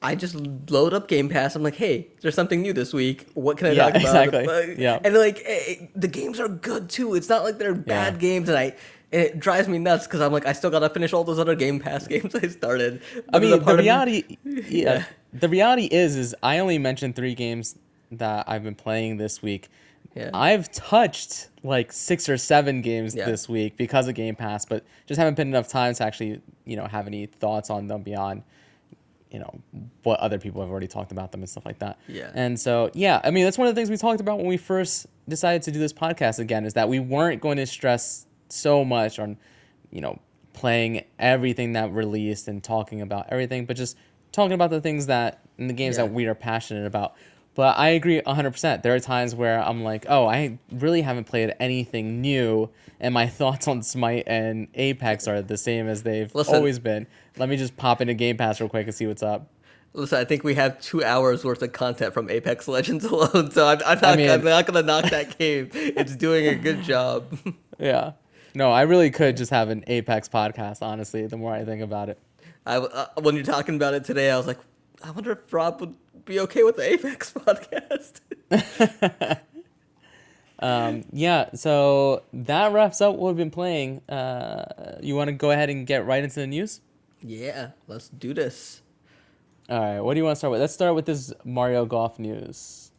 I just load up Game Pass. I'm like, hey, there's something new this week. What can I Yeah, talk about? exactly. Like, Yeah. And like, eh, the games are good too. It's not like they're bad Yeah. games. And I, it drives me nuts because I'm like, I still gotta finish all those other Game Pass games I started. I mean, the of me- reality, yeah, Yeah. the reality is, is I only mentioned three games that I've been playing this week. Yeah. I've touched like six or seven games Yeah. this week because of Game Pass, but just haven't been enough time to actually, you know, have any thoughts on them beyond, you know, what other people have already talked about them and stuff like that. Yeah. And so, yeah, I mean, that's one of the things we talked about when we first decided to do this podcast again is that we weren't going to stress so much on, you know, playing everything that released and talking about everything, but just talking about the things that and the games Yeah. that we are passionate about. But I agree 100%. There are times where I'm like, oh, I really haven't played anything new, and my thoughts on Smite and Apex are the same as they've Listen. always been. Let me just pop into Game Pass real quick and see what's up. Listen, I think we have two hours worth of content from Apex Legends alone, so I'm, I'm, not, I mean- I'm not gonna knock that game. It's doing a good job. Yeah. No, I really could just have an Apex podcast, honestly, the more I think about it. I, uh, when you're talking about it today, I was like, I wonder if Rob would be okay with the Apex podcast. Um, yeah, so that wraps up what we've been playing. Uh, you want to go ahead and get right into the news? Yeah, let's do this. All right, what do you want to start with? Let's start with this Mario Golf news.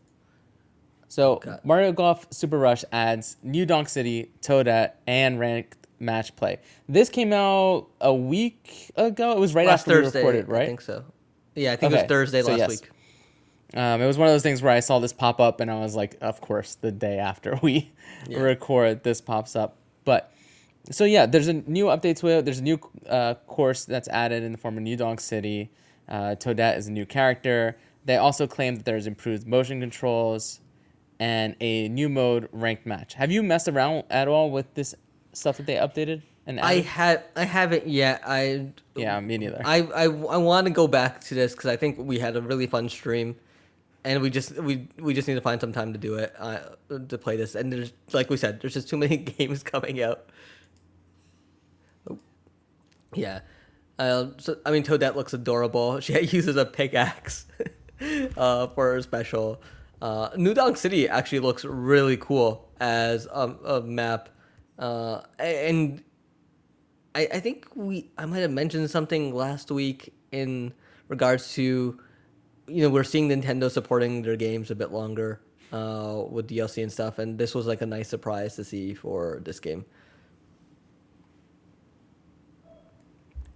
So, Okay. Mario Golf Super Rush adds New Donk City, Toadette, and ranked match play. This came out a week ago. It was right Last after Thursday, we recorded, right? I think so. Yeah, I think it was Thursday so last yes. week. Um, it was one of those things where I saw this pop up and I was like, of course, the day after we Yeah. record, this pops up. But so yeah, there's a new update to it. There's a new uh, course that's added in the form of New Donk City. Uh, Toadette is a new character. They also claim that there's improved motion controls and a new mode ranked match. Have you messed around at all with this stuff that they updated? And I added? had I haven't yet. I yeah, me neither. I I, I want to go back to this because I think we had a really fun stream, and we just we we just need to find some time to do it uh, to play this. And there's like we said, there's just too many games coming out. Yeah, uh, so I mean Toadette looks adorable. She uses a pickaxe uh, for her special. Uh, New Donk City actually looks really cool as a, a map, uh, and I, I think we I might have mentioned something last week in regards to you know we're seeing Nintendo supporting their games a bit longer uh, with DLC and stuff, and this was like a nice surprise to see for this game.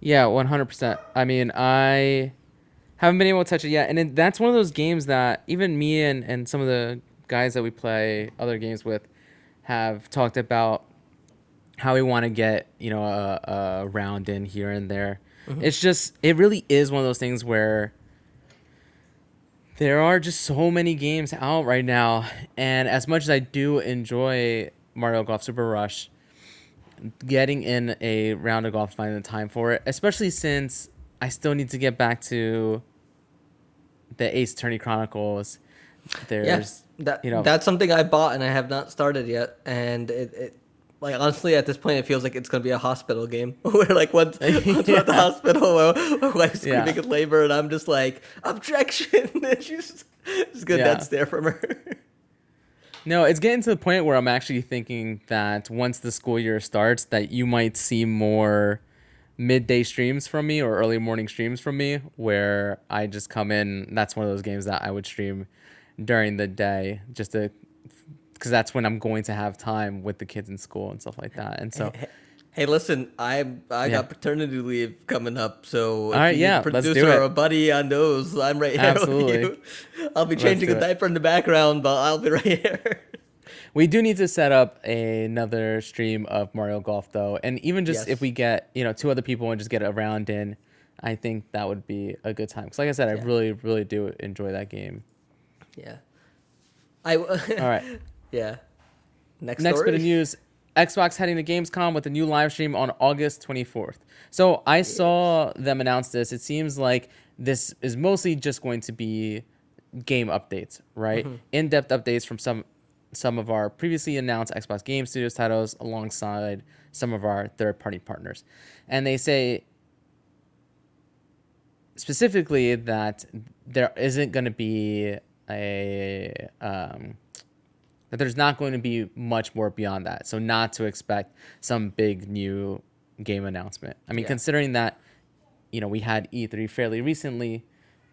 Yeah, one hundred percent. I mean, I haven't been able to touch it yet, and it, that's one of those games that even me and and some of the guys that we play other games with have talked about how we want to get you know a, a round in here and there. Mm-hmm. It's just it really is one of those things where there are just so many games out right now, and as much as I do enjoy Mario Golf Super Rush, getting in a round of golf, finding the time for it, especially since I still need to get back to the Ace Attorney Chronicles. There's Yes, that you know- that's something I bought and I have not started yet, and it. it like honestly, at this point, it feels like it's gonna be a hospital game where like once, once we're at the hospital, my, my wife's Yeah. screaming in labor, and I'm just like objection. and she's just good Yeah. dead stare from her. No, it's getting to the point where I'm actually thinking that once the school year starts, that you might see more midday streams from me or early morning streams from me, where I just come in. That's one of those games that I would stream during the day, just to, because that's when I'm going to have time with the kids in school and stuff like that. And so, Hey, listen, I I Yeah. got paternity leave coming up, so if All right, you need yeah, a let's do producer or a buddy on those, I'm right here Absolutely. with you. I'll be changing a diaper in the background, but I'll be right here. we do need to set up another stream of Mario Golf though, and even just Yes. if we get you know two other people and just get a round in, I think that would be a good time. Because like I said, I really really do enjoy that game. yeah. I. All All right. Yeah. Next. Next story. bit of news Xbox heading to Gamescom with a new live stream on August 24th. So I saw them announce this. It seems like this is mostly just going to be game updates, right? In-depth updates from some some of our previously announced Xbox Game Studios titles alongside some of our third-party partners. And they say specifically that there isn't going to be a um, that there's not going to be much more beyond that. So not to expect some big new game announcement. I mean, Yeah. considering that you know we had E3 fairly recently,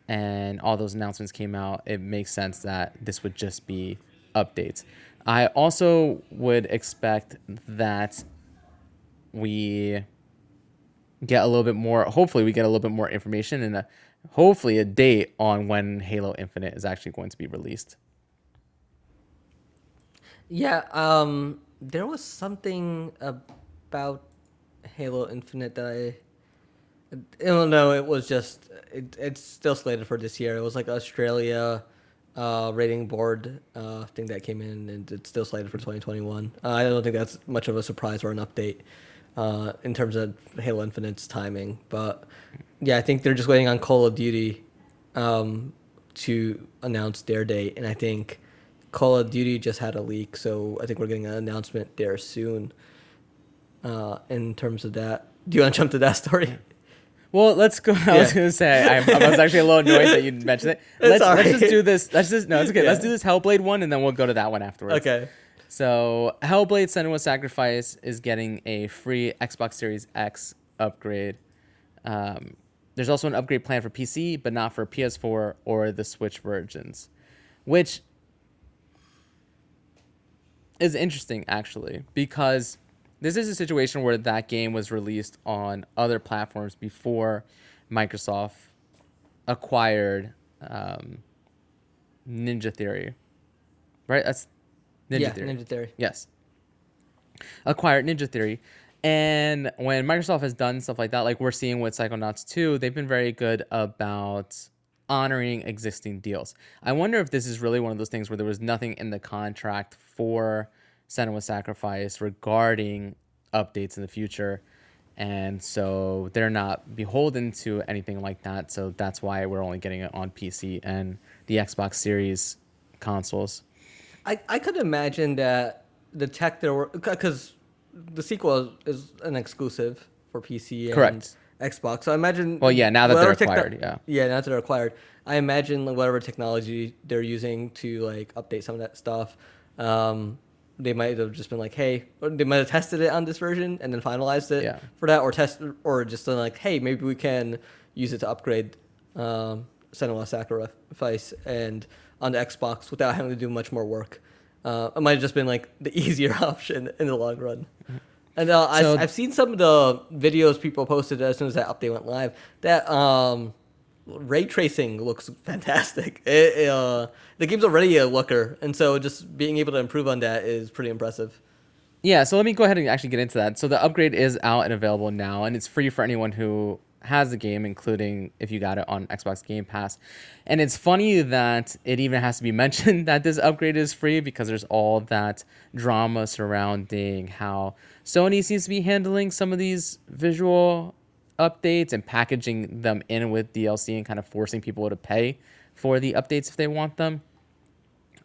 and all those announcements came out, it makes sense that this would just be updates. I also would expect that we get a little bit more. Hopefully, we get a little bit more information and a, hopefully a date on when Halo Infinite is actually going to be released. Yeah, um, there was something about Halo Infinite that I, I don't know. It was just it, it's still slated for this year. It was like Australia uh, rating board uh, thing that came in, and it's still slated for 2021. Uh, I don't think that's much of a surprise or an update uh, in terms of Halo Infinite's timing. But yeah, I think they're just waiting on Call of Duty um, to announce their date, and I think Call of Duty just had a leak, so I think we're getting an announcement there soon. Uh, in terms of that, do you want to jump to that story? Well, let's go. I was gonna say I, I was actually a little annoyed that you mentioned it. Let's, all let's just do this. Let's just no, it's okay. Let's Yeah. do this Hellblade one, and then we'll go to that one afterwards. Okay. So Hellblade: Senua's Sacrifice is getting a free Xbox Series X upgrade. Um, there's also an upgrade plan for PC, but not for PS4 or the Switch versions, which is interesting actually because this is a situation where that game was released on other platforms before Microsoft acquired um, Ninja Theory. Right? That's Ninja yeah, Theory. Ninja Theory. Yes. Acquired Ninja Theory. And when Microsoft has done stuff like that, like we're seeing with Psychonauts 2, they've been very good about honoring existing deals. I wonder if this is really one of those things where there was nothing in the contract for Senua Sacrifice regarding updates in the future. And so they're not beholden to anything like that. So that's why we're only getting it on PC and the Xbox Series consoles. I, I could imagine that the tech there were because the sequel is an exclusive for PC and Correct. Xbox. So I imagine. Well, yeah, now that they're techno- yeah. Yeah, now that they're acquired, I imagine like, whatever technology they're using to like update some of that stuff, um, they might have just been like, hey, or they might have tested it on this version and then finalized it Yeah. for that, or test, or just done like, hey, maybe we can use it to upgrade um, Senua Sacrifice and on the Xbox without having to do much more work. Uh, it might have just been like the easier option in the long run. And uh, So- I've, I've seen some of the videos people posted as soon as that update went live. That um, ray tracing looks fantastic. It, it, uh, the game's already a looker, and so just being able to improve on that is pretty impressive. Yeah, so let me go ahead and actually get into that. So the upgrade is out and available now, and it's free for anyone who has the game, including if you got it on Xbox Game Pass. And it's funny that it even has to be mentioned that this upgrade is free because there's all that drama surrounding how Sony seems to be handling some of these visual updates and packaging them in with DLC and kind of forcing people to pay for the updates if they want them.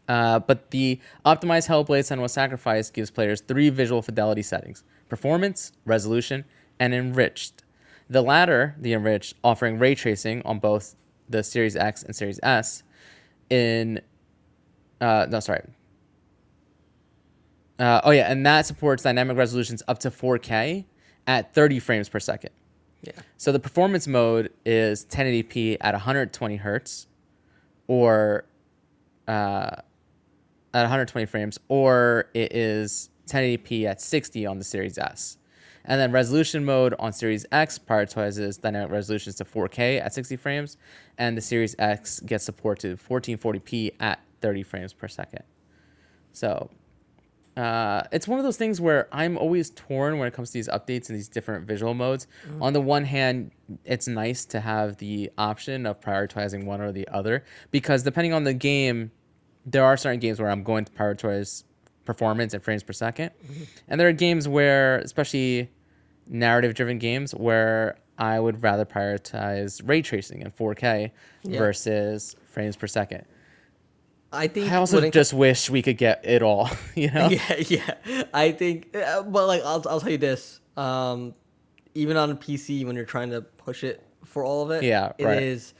Uh, but the optimized Hellblade Senua Sacrifice gives players three visual fidelity settings performance, resolution, and enriched. The latter, the enriched, offering ray tracing on both the Series X and Series S in. Uh, no, sorry. Uh, oh, yeah, and that supports dynamic resolutions up to 4K at 30 frames per second. Yeah. So the performance mode is 1080p at 120 hertz, or uh, at 120 frames, or it is 1080p at 60 on the Series S. And then resolution mode on Series X prioritizes dynamic resolutions to 4K at 60 frames, and the Series X gets support to 1440p at 30 frames per second. So uh, it's one of those things where I'm always torn when it comes to these updates and these different visual modes. On the one hand, it's nice to have the option of prioritizing one or the other because depending on the game, there are certain games where I'm going to prioritize performance and frames per 2nd and there are games where, especially narrative-driven games, where I would rather prioritize ray tracing and 4K Yeah. versus frames per second. I think. I also it- just wish we could get it all, you know? yeah, yeah. I think, uh, but like, I'll, I'll tell you this. Um, even on a PC, when you're trying to push it for all of it, Yeah, it right. is.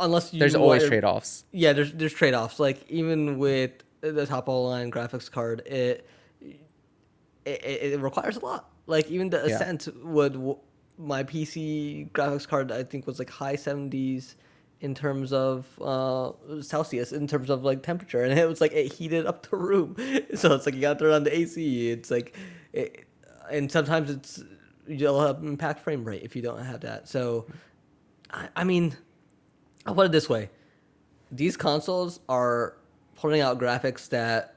Unless you There's always want- trade offs. Yeah, there's there's trade offs. Like even with the top of the line graphics card, it, it it requires a lot. Like even the Yeah. Ascent would w- my PC graphics card I think was like high seventies in terms of uh, Celsius in terms of like temperature, and it was like it heated up the room. So it's like you got to turn on the AC. It's like, it, and sometimes it's you'll have impact frame rate if you don't have that. So, I, I mean, I'll put it this way: these consoles are putting out graphics that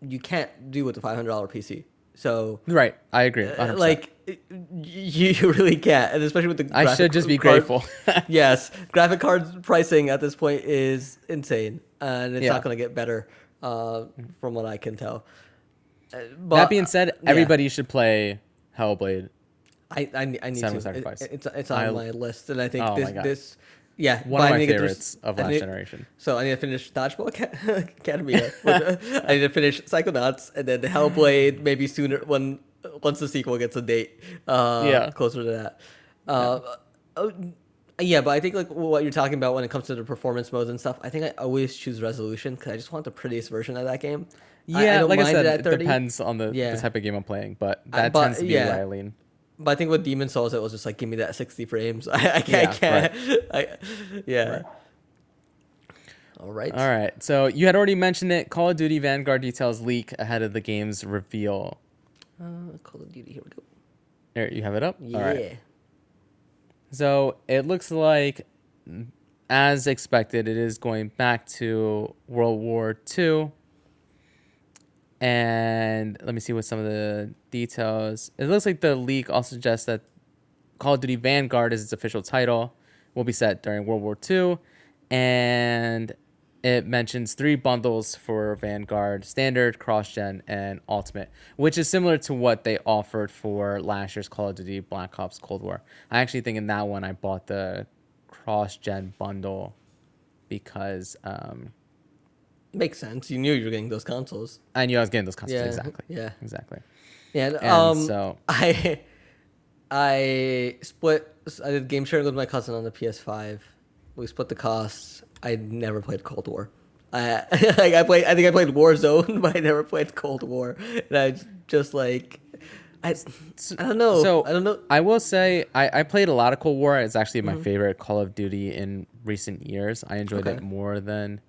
you can't do with the five hundred dollar PC. So, Right, I agree. uh, 100%. like, you, you really can't, and especially with the. I should just be card- grateful. yes, graphic card pricing at this point is insane, and it's Yeah. not going to get better, uh, from what I can tell. Uh, But, that being said, yeah. everybody should play Hellblade. I I, I need Senua to. It- Sacrifice. it's it's on I- my list, and I think Oh this this yeah One of my to favorites of last need- generation. So I need to finish Dodgeball Aca- Academia. I need to finish Psychonauts, and then Hellblade maybe sooner when once the sequel gets a date. Uh, Yeah. closer to that. Uh, uh, yeah, but I think like what you're talking about when it comes to the performance modes and stuff, I think I always choose resolution because I just want the prettiest version of that game. Yeah, don't like I said, it depends on the, Yeah. the type of game I'm playing, but I- that but, tends to be yeah. where I lean. But I think with Demon's Souls, it was just like give me that 60 frames. I, I can't. Yeah, I can't. I, yeah. Right. All right. All right, so you had already mentioned it. Call of Duty Vanguard details leak ahead of the game's reveal. Uh, Call of Duty. Here we go. There, you have it up. Yeah. Right. So it looks like, as expected, it is going back to World War II. And let me see what some of the details. It looks like the leak also suggests that Call of Duty Vanguard is its official title, will be set during World War II. And it mentions three bundles for Vanguard Standard, Cross Gen, and Ultimate, which is similar to what they offered for last year's Call of Duty Black Ops Cold War. I actually think in that one I bought the Cross Gen bundle because um, Makes sense. You knew you were getting those consoles. I knew I was getting those consoles. Yeah, Exactly. yeah. Exactly. Yeah. And um, so- I I split. I did game sharing with my cousin on the PS5. We split the costs. I never played Cold War. I like I played. I think I played Warzone, but I never played Cold War, and I just like. I, I don't know. So I don't know. I will say I, I played a lot of Cold War. It's actually Mm-hmm. my favorite Call of Duty in recent years. I enjoyed Okay. it more than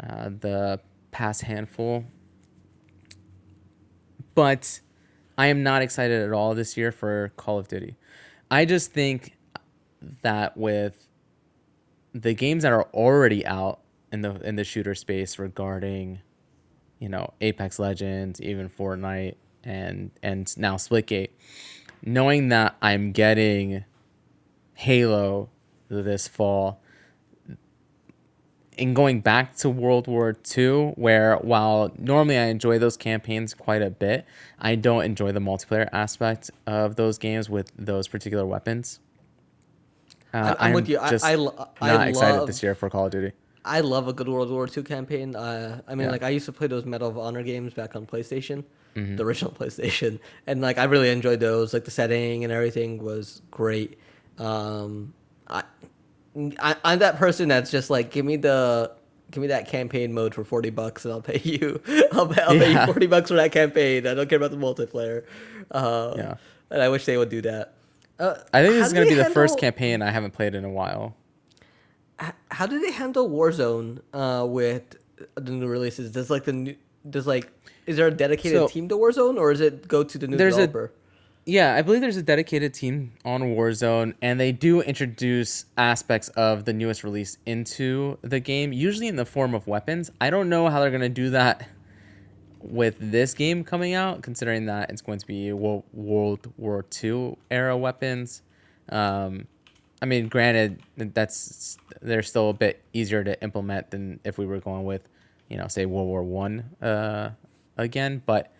uh, the past handful. But I am not excited at all this year for Call of Duty. I just think that with the games that are already out in the in the shooter space regarding you know Apex Legends, even Fortnite and and now Splitgate, knowing that I'm getting Halo this fall and going back to World War II, where while normally I enjoy those campaigns quite a bit, I don't enjoy the multiplayer aspect of those games with those particular weapons. Uh, I'm with you. I- just I I not excited love- this year for Call of Duty. I love a good World War II campaign. Uh, I mean, Yeah. like I used to play those Medal of Honor games back on PlayStation, Mm-hmm. the original PlayStation, and like I really enjoyed those. Like the setting and everything was great. Um, I, I I'm that person that's just like, give me the. Give me that campaign mode for forty bucks, and I'll pay you. I'll, pay, I'll pay you forty bucks for that campaign. I don't care about the multiplayer. Uh, Yeah. and I wish they would do that. Uh, I think this is going to be they the first campaign I haven't played in a while. how do they handle Warzone uh, with the new releases? Does like the new, does like is there a dedicated So- team to Warzone or is it go to the new There's a- developer? Yeah, I believe there's a dedicated team on Warzone, and they do introduce aspects of the newest release into the game, usually in the form of weapons. I don't know how they're going to do that with this game coming out, considering that it's going to be Wo- World War II era weapons. Um, I mean, granted, that's they're still a bit easier to implement than if we were going with, you know, say World War One uh, again, but.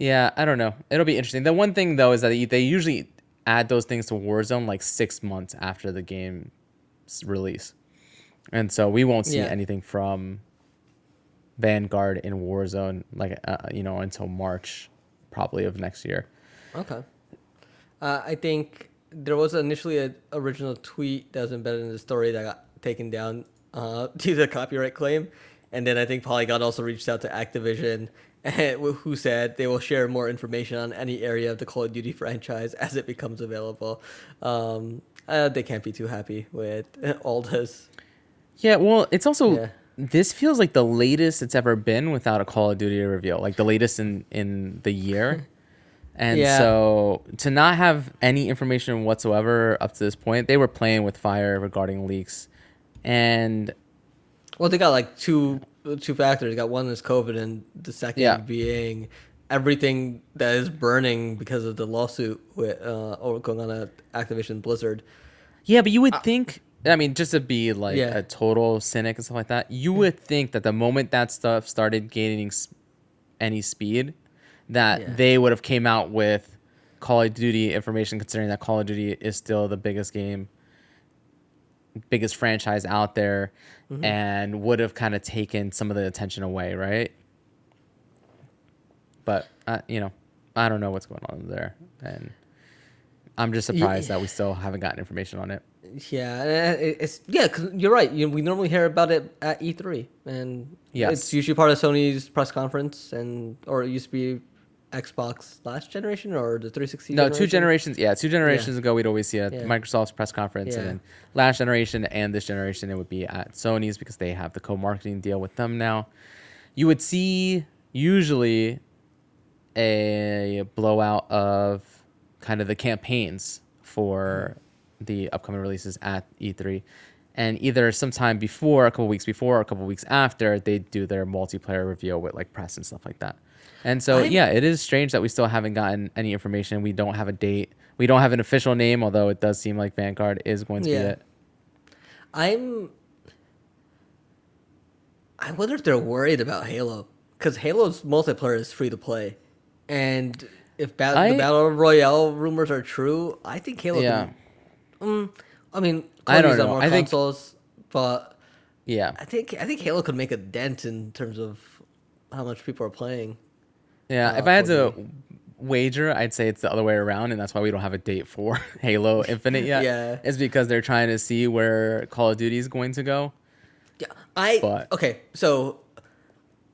Yeah, I don't know. It'll be interesting. The one thing though is that they- usually add those things to Warzone like six months after the game's release, and so we won't see Yeah. anything from Vanguard in Warzone like uh, you know until March, probably of next year. Okay. Uh, I think there was initially an original tweet that was embedded in the story that got taken down uh, due to a copyright claim, and then I think Polygon also reached out to Activision, who said they will share more information on any area of the Call of Duty franchise as it becomes available. Um, uh, they can't be too happy with all this. Yeah, well, it's also Yeah. this feels like the latest it's ever been without a Call of Duty reveal, like the latest in in the year. And Yeah. so to not have any information whatsoever up to this point, they were playing with fire regarding leaks. And Well, they got like two two factors. They got one is COVID, and the second Yeah. being everything that is burning because of the lawsuit with uh or going on at Activision Blizzard. yeah, but you would think I mean, just to be like Yeah. a total cynic and stuff like that, you would think that the moment that stuff started gaining any speed, that Yeah. they would have came out with Call of Duty information, considering that Call of Duty is still the biggest game, biggest franchise out there, Mm-hmm. and would have kind of taken some of the attention away, right? But uh, you know, I don't know what's going on there, and I'm just surprised that we still haven't gotten information on it. Yeah, it's yeah. Cause you're right. You, we normally hear about it at E3, and Yes. it's usually part of Sony's press conference, and or it used to be Xbox last generation or the 360. No, two generations. Yeah, two generations ago, we'd always see a Yeah. Microsoft's press conference, and then last generation and this generation, it would be at Sony's because they have the co-marketing deal with them now. You would see usually a blowout of kind of the campaigns for the upcoming releases at E3. And either sometime before, a couple weeks before, or a couple weeks after, they do their multiplayer reveal with like press and stuff like that. And so, I'm- yeah, it is strange that we still haven't gotten any information. We don't have a date. We don't have an official name, although it does seem like Vanguard is going to Yeah. be it. I'm. I wonder if they're worried about Halo because Halo's multiplayer is free to play, and if I- the battle royale rumors are true, I think Halo. Yeah. Can, mm, I mean, I don't know. more I think- consoles, but Yeah. I think I think Halo could make a dent in terms of how much people are playing. Yeah, uh, if I had to wager, I'd say it's the other way around, and that's why we don't have a date for Halo Infinite yet. Yeah. Is because they're trying to see where Call of Duty is going to go. Yeah, I But- okay. So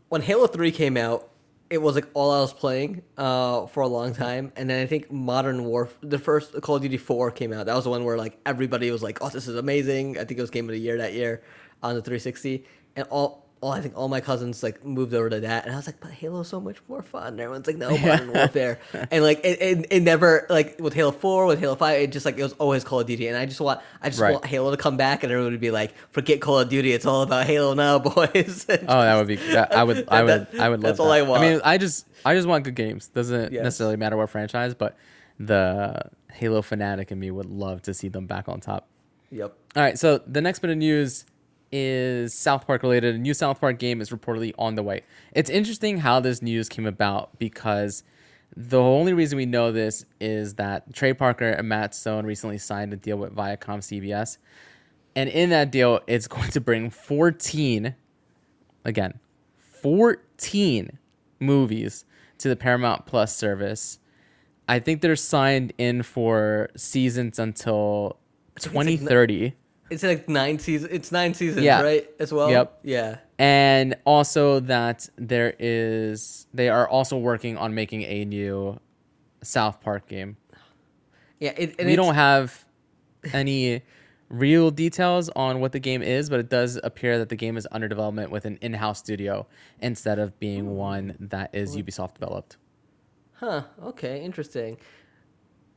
when Halo Three came out, it was like all I was playing uh, for a long time, and then I think Modern War, the first Call of Duty Four came out. That was the one where like everybody was like, "Oh, this is amazing!" I think it was Game of the Year that year on the 360, and all. All, I think all my cousins like moved over to that, and I was like, "But Halo's so much more fun." And everyone's like, "No, Modern Warfare," and like it, it, it never like with Halo Four, with Halo Five, it just like it was always Call of Duty, and I just want I just Right. want Halo to come back, and everyone would be like, "Forget Call of Duty, it's all about Halo now, boys." Oh, that would be. That, I would. I would. That- I would love. that's all I want. I mean, I just. I just want good games. Doesn't Yes. necessarily matter what franchise, but the Halo fanatic in me would love to see them back on top. Yep. All right, so the next bit of news is South Park related. A new South Park game is reportedly on the way. It's interesting how this news came about because the only reason we know this is that Trey Parker and Matt Stone recently signed a deal with Viacom CBS. And in that deal, it's going to bring 14, again, 14 movies to the Paramount Plus service. I think they're signed in for seasons until think it's like 2030. It's like nine seasons. It's nine seasons, Yeah. right? As well. Yep. Yeah. and also that there is they are also working on making a new South Park game. Yeah. It, and we don't have any real details on what the game is, but it does appear that the game is under development with an in-house studio instead of being hmm. one that is Ubisoft developed. Huh. Okay. Interesting.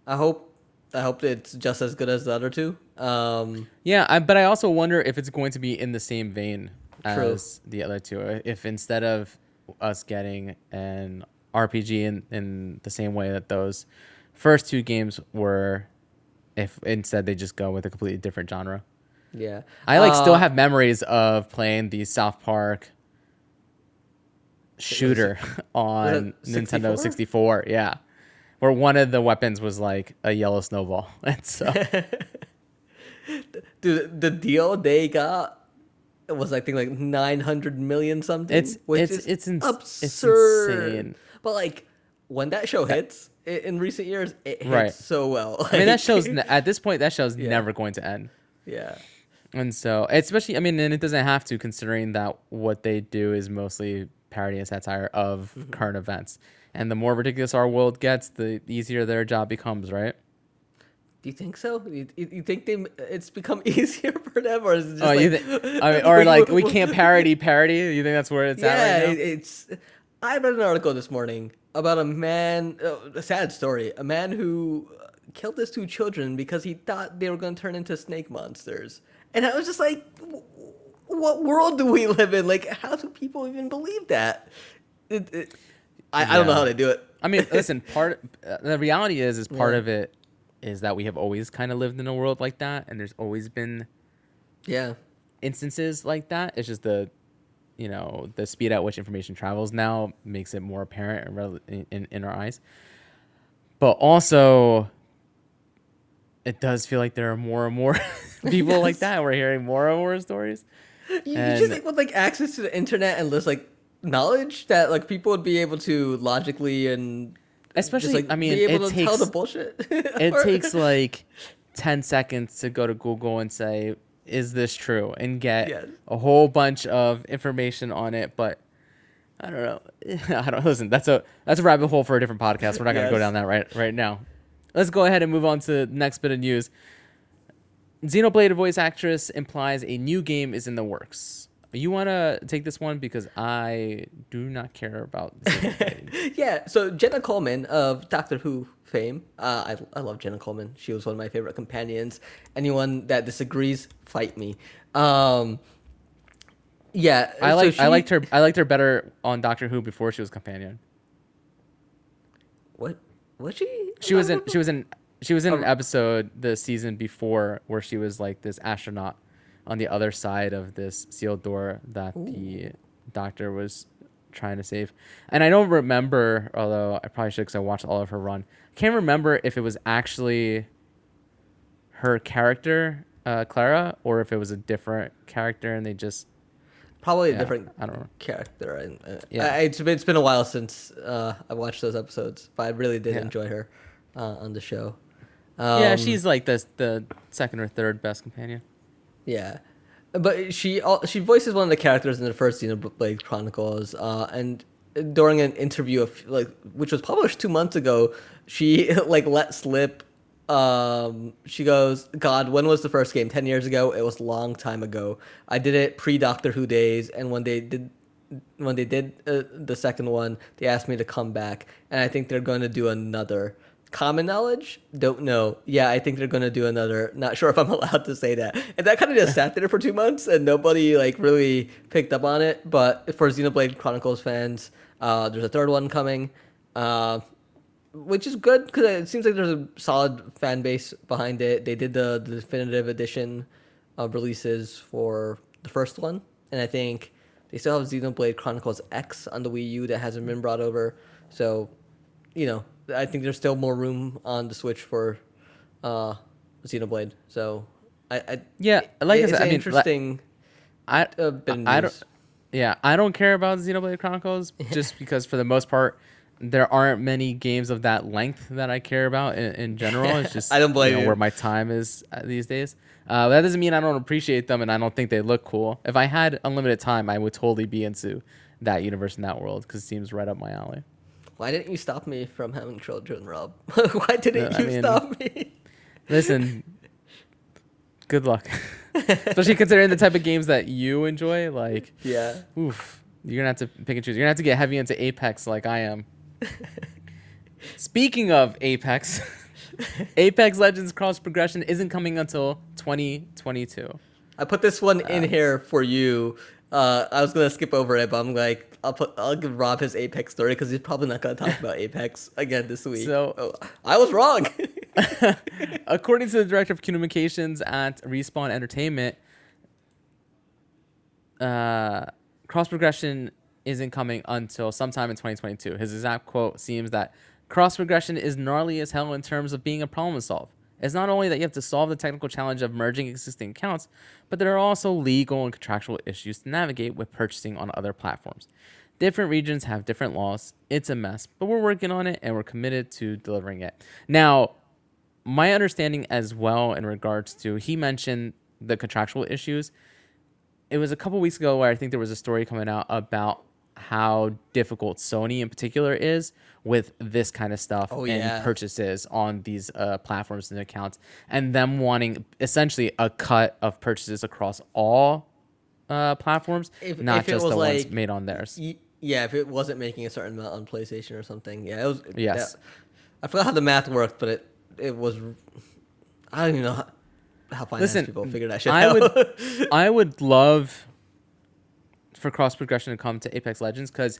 I hope. I hope it's just as good as the other two. Um. Yeah, I, but I also wonder if it's going to be in the same vein True. as the other two. If instead of us getting an RPG in, in the same way that those first two games were, if instead they just go with a completely different genre. Yeah. I like still Uh, have memories of playing the South Park shooter on Nintendo 64? 64. Yeah. Where one of the weapons was like a yellow snowball. And so Dude, the deal they got was I think like nine hundred million something. It's- which it's- is it's ins- it's absurd. insane. But like when that show hits in recent years, it hits Right. so well. I mean, that show's ne- at this point that show's Yeah. never going to end. yeah. And so, especially, I mean, and it doesn't have to, considering that what they do is mostly parody and satire of Mm-hmm. current events. And the more ridiculous our world gets, the easier their job becomes, right? Do you think so? You, you you think they it's become easier for them, or is it just oh, like, you think, I mean, or like we can't parody parody? You think that's where it's Yeah, at right it's. I read an article this morning about a man, uh, a sad story, a man who uh, killed his two children because he thought they were going to turn into snake monsters, and I was just like, what world do we live in? Like, how do people even believe that? It, it, I, I don't know how to do it. I mean, listen, part uh, the reality is, is part Yeah. of it is that we have always kind of lived in a world like that, and there's always been Yeah, instances like that. It's just the, you know, the speed at which information travels now makes it more apparent in, in, in, our eyes. But also, it does feel like there are more and more people like that. We're hearing more and more stories. you, you just think with like access to the internet and just like knowledge that like people would be able to logically and Especially, just, like, I mean, be able it to takes tell the bullshit. it Or- takes like 10 seconds to go to Google and say, is this true? And get Yes. a whole bunch of information on it. But I don't know. I don't listen. That's a that's a rabbit hole for a different podcast. We're not gonna go down that right right now. Let's go ahead and move on to the next bit of news. Xenoblade voice actress implies a new game is in the works. You want to take this one because I do not care about yeah, so Jenna Coleman of Doctor Who fame. Uh, I, I love Jenna Coleman. She was one of my favorite companions. Anyone that disagrees, fight me. Um, yeah, I so like I liked her I liked her better on Doctor Who before she was companion. What was she? She was in she was in she was in an Oh. episode the season before where she was like this astronaut on the other side of this sealed door that the doctor was trying to save. And I don't remember, although I probably should because I watched all of her run. I can't remember if it was actually her character, uh, Clara, or if it was a different character and they just probably a yeah, different I don't know. character. And uh, Yeah. I, it's been it's been a while since uh, I watched those episodes, but I really did Yeah. enjoy her uh, on the show. yeah, Um, she's like the the second or third best companion. Yeah. But she she voices one of the characters in the first Xenoblade Chronicles, uh, and during an interview of like which was published two months ago, she like let slip. Um, she goes, "God, when was the first game? Ten years ago. It was a long time ago. I did it pre Doctor Who days, and when they did." When they did uh, the second one, they asked me to come back, and I think they're going to do another common knowledge? Don't know. Yeah i think they're going to do another not sure if i'm allowed to say that. And that kind of just sat there for two months and nobody like really picked up on it. But for xenoblade chronicles fans uh, there's a third one coming uh, which is good because it seems like there's a solid fan base behind it. They did the, the definitive edition of releases for the first one. And i think they still have xenoblade chronicles x on the wii u that hasn't been brought over. So you know I think there's still more room on the Switch for uh, Xenoblade. So I, I Yeah, like I it's said, an I mean, interesting. I uh, I don't. Yeah, I don't care about Xenoblade Chronicles just because for the most part there aren't many games of that length that I care about in, in general. It's just I don't blame know, you. where my time is uh, these days. Uh, that doesn't mean I don't appreciate them and I don't think they look cool. If I had unlimited time, I would totally be into that universe and that world because it seems right up my alley. Why didn't you stop me from having children, Rob? Why didn't Uh, I you mean- stop me? Listen, good luck, especially considering the type of games that you enjoy. Like, Yeah. Oof. You're gonna have to pick and choose. You're gonna have to get heavy into Apex like I am. Speaking of Apex, Apex Legends cross progression isn't coming until 2022. I put this one in here for you. Uh, I was gonna skip over it, but I'm like, I'll put, I'll give Rob his Apex story because he's probably not gonna talk about Apex again this week. So- oh, I was wrong. According to the director of communications at Respawn Entertainment, uh, cross progression isn't coming until sometime in 2022. His exact quote seems that cross progression is gnarly as hell in terms of being a problem to solve. It's not only that you have to solve the technical challenge of merging existing accounts, but there are also legal and contractual issues to navigate with purchasing on other platforms. Different regions have different laws. It's a mess, but we're working on it and we're committed to delivering it. Now, my understanding as well in regards to he mentioned the contractual issues it was a couple weeks ago where i think there was a story coming out about how difficult sony in particular is with this kind of stuff Oh, and yeah. purchases on these uh, platforms and accounts and them wanting essentially a cut of purchases across all uh, platforms If- not if just the like- ones made on theirs Y- yeah, if it wasn't making a certain amount on PlayStation or something. Yeah, it was. Yes. I forgot how the math worked, but it it was. I don't even know how, how finance Listen, people figure that shit I out. would, I would love for cross progression to come to Apex Legends because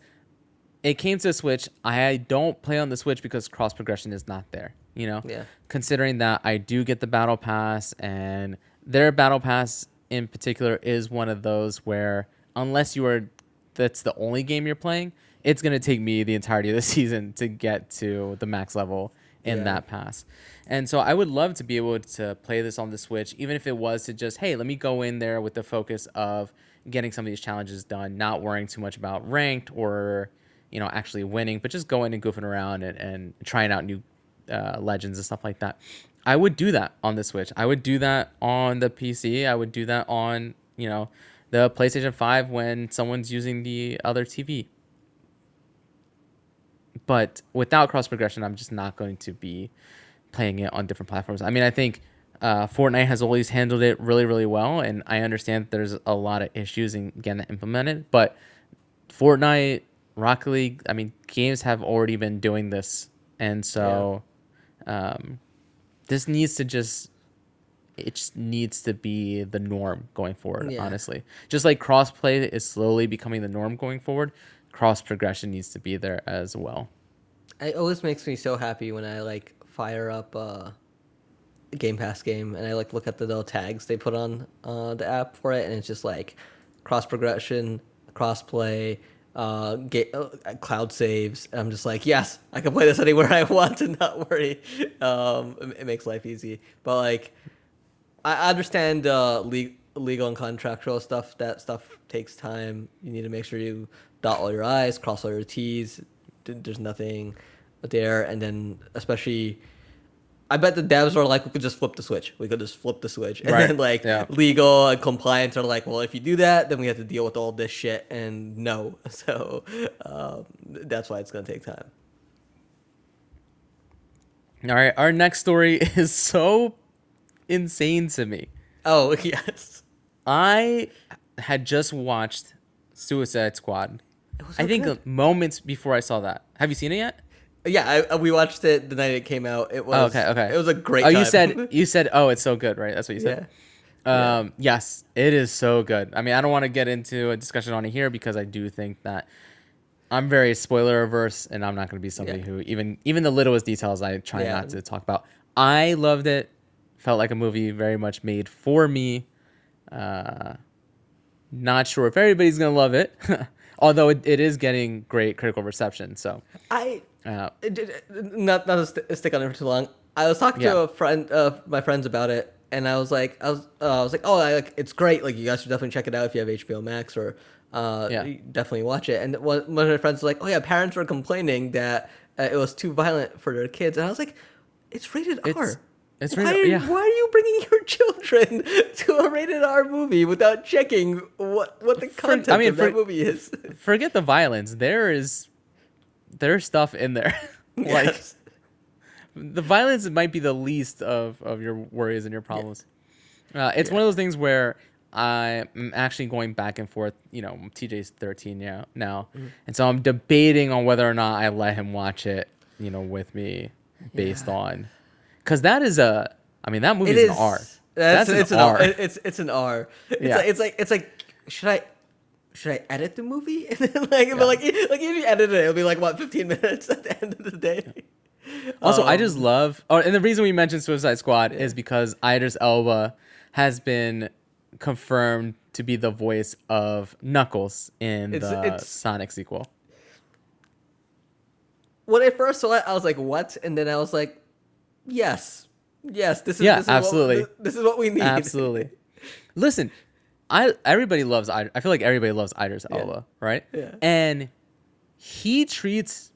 it came to the Switch. I don't play on the Switch because cross progression is not there. You know, Yeah. Considering that I do get the battle pass, and their battle pass in particular is one of those where unless you are, that's the only game you're playing. It's gonna take me the entirety of the season to get to the max level in Yeah. that pass. And so I would love to be able to play this on the Switch, even if it was to just, hey, let me go in there with the focus of getting some of these challenges done, not worrying too much about ranked or, you know, actually winning, but just going and goofing around and, and trying out new uh, legends and stuff like that. I would do that on the Switch. I would do that on the PC. I would do that on, you know, the PlayStation 5 when someone's using the other TV but without cross progression, I'm just not going to be playing it on different platforms. I mean, I think uh, Fortnite has always handled it really, really well, and I understand there's a lot of issues in getting that implemented. But Fortnite, Rocket League, I mean, games have already been doing this, and so um, this needs to just it just needs to be the norm going forward. Yeah. Honestly, just like crossplay is slowly becoming the norm going forward, cross progression needs to be there as well. It always makes me so happy when I like fire up uh, Game Pass game and I like look at the little tags they put on uh, the app for it, and it's just like cross progression, cross play, uh, ga- uh, cloud saves. And I'm just like, yes, I can play this anywhere I want and not worry. Um, it, it makes life easy, but like, I understand uh, le- legal and contractual stuff. That stuff takes time. You need to make sure you dot all your I's, cross all your T's. There's nothing there, and then especially I bet the devs were like, we could just flip the switch. We could just flip the switch, and Right, then like yeah. legal and compliance are like, well, if you do that, then we have to deal with all this shit. And no, so um, that's why it's gonna take time. All right, our next story is so insane to me. Oh yes, I had just watched Suicide Squad. was I think good. moments before I saw that. Have you seen it yet? Yeah. I, we watched it the night it came out. It was Oh, okay, okay. It was a great. Oh, you said you said oh, it's so good, right? That's what you said. yeah. Um, yes, it is so good. I mean, I don't want to get into a discussion on it here because I do think that I'm very spoiler averse, and I'm not going to be somebody Yeah. who even even the littlest details I try Yeah. not to talk about. I loved it. Felt like a movie very much made for me. Uh, not sure if everybody's gonna love it, although it, it is getting great critical reception. So, I uh, did- not not to st- stick on it for too long. I was talking Yeah. to a friend of my friends about it, and I was like, I was, uh, I was like, oh, I, like, it's great. Like you guys should definitely check it out if you have HBO Max or uh, Yeah. definitely watch it. And one, one of my friends was like, oh yeah, parents were complaining that uh, it was too violent for their kids, and I was like, it's rated It's- R. it's why Are, yeah. Why are you bringing your children to a rated R movie without checking what what the content I mean, of that movie is? forget the violence. There is there's stuff in there. like Yes. the violence might be the least of, of your worries and your problems. Uh, it's one of those things where I'm actually going back and forth. You know, TJ's 13 now, now, Mm-hmm. and so I'm debating on whether or not I let him watch it. You know, with me, based Yeah. on because that is a. I mean, that movie is is an R. That's, That's an it's an R. R. It's it's an R. It's Yeah. like it's like it's like should I should I edit the movie? And then like Yeah. but like like if you edit it, it'll be like what fifteen minutes at the end of the day. Also, I Um, just love. Oh, and the reason we mentioned Suicide Squad is because Idris Elba has been confirmed to be the voice of Knuckles in It's- the it's- Sonic sequel. when I first saw it, I was like, "What?" And then I was like, "Yes, yes, this is Yeah, this is absolutely. What, this is what we need." Absolutely. Listen, I everybody loves. I feel like everybody loves Idris Elba, right? Yeah. And he treats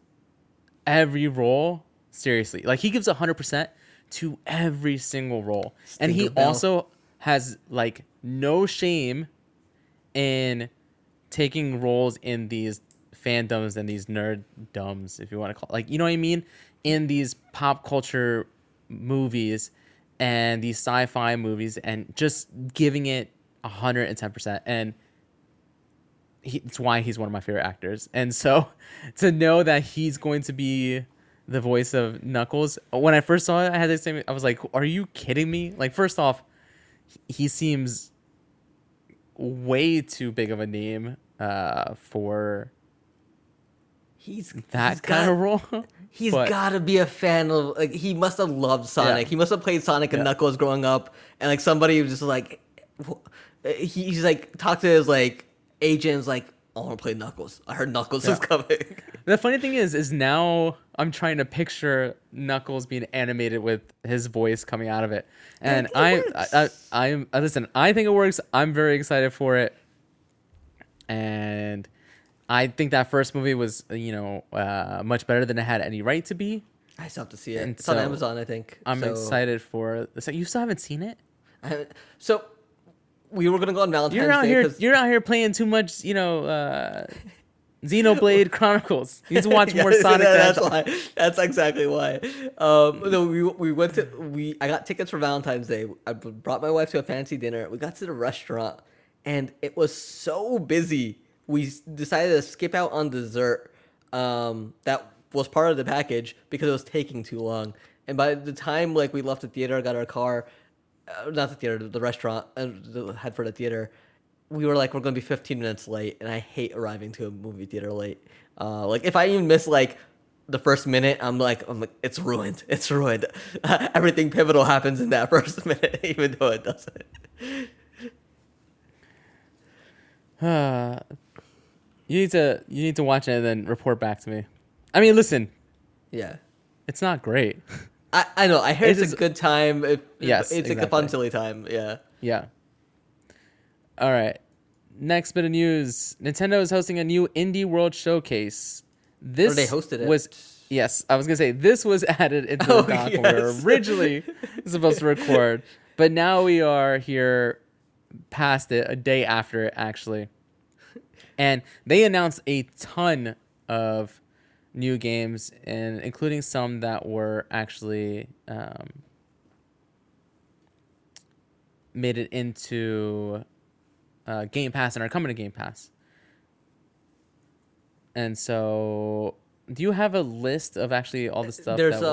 every role seriously. Like he gives hundred percent to every single role, and he Bell. also has like no shame in taking roles in these fandoms and these nerddoms, if you want to call it. like you know what I mean, in these pop culture movies and these sci-fi movies, and just giving it hundred and ten percent. And he, it's why he's one of my favorite actors. And so to know that he's going to be the voice of Knuckles, when I first saw it, I had the same. I was like, "Are you kidding me?" Like, first off, he seems way too big of a name uh, for He's that he's kind got- of role. He's But- got to be a fan of like he must have loved Sonic. Yeah. He must have played Sonic and Knuckles growing up, and like somebody was just like, he's like talked to his like agents like, I want to play Knuckles. I heard Knuckles is coming. The funny thing is, is now I'm trying to picture Knuckles being animated with his voice coming out of it, and I. I, I, I'm uh, listen. I think it works. I'm very excited for it, and I think that first movie was, you know, uh, much better than it had any right to be. I still have to see it. And it's on Amazon, I think. I'm So, excited for. So you still haven't seen it? I haven't- so we were gonna go on Valentine's You're out Day here. You're out here playing too much. You know, uh, Xenoblade Chronicles. You need to watch more Sonic. that- that's why. That's exactly why. Um, no, we we went to we. I got tickets for Valentine's Day. I brought my wife to a fancy dinner. We got to the restaurant, and it was so busy. We decided to skip out on dessert. Um, that was part of the package because it was taking too long. And by the time like we left the theater, got our car, uh, not the theater, the restaurant, uh, head for the theater we were like we're gonna be 15 minutes late and i hate arriving to a movie theater late uh like if i even miss like the first minute i'm like i'm like it's ruined it's ruined everything pivotal happens in that first minute even though it doesn't Uh, you need to you need to watch it and then report back to me. I mean, listen, yeah it's not great. i i know i hear It it's is- a good time if, Yes, it's like a fun exactly. silly time yeah yeah. All right. Next bit of news: Nintendo is hosting a new Indie World Showcase. This they hosted it. was Yes, I was gonna say this was added into the Oh, doc when we were originally supposed to record, but now we are here past it a day after it actually, and they announced a ton of new games and including some that were actually um, made it into uh, Game Pass and are coming to Game Pass. And so, do you have a list of actually all the stuff There's that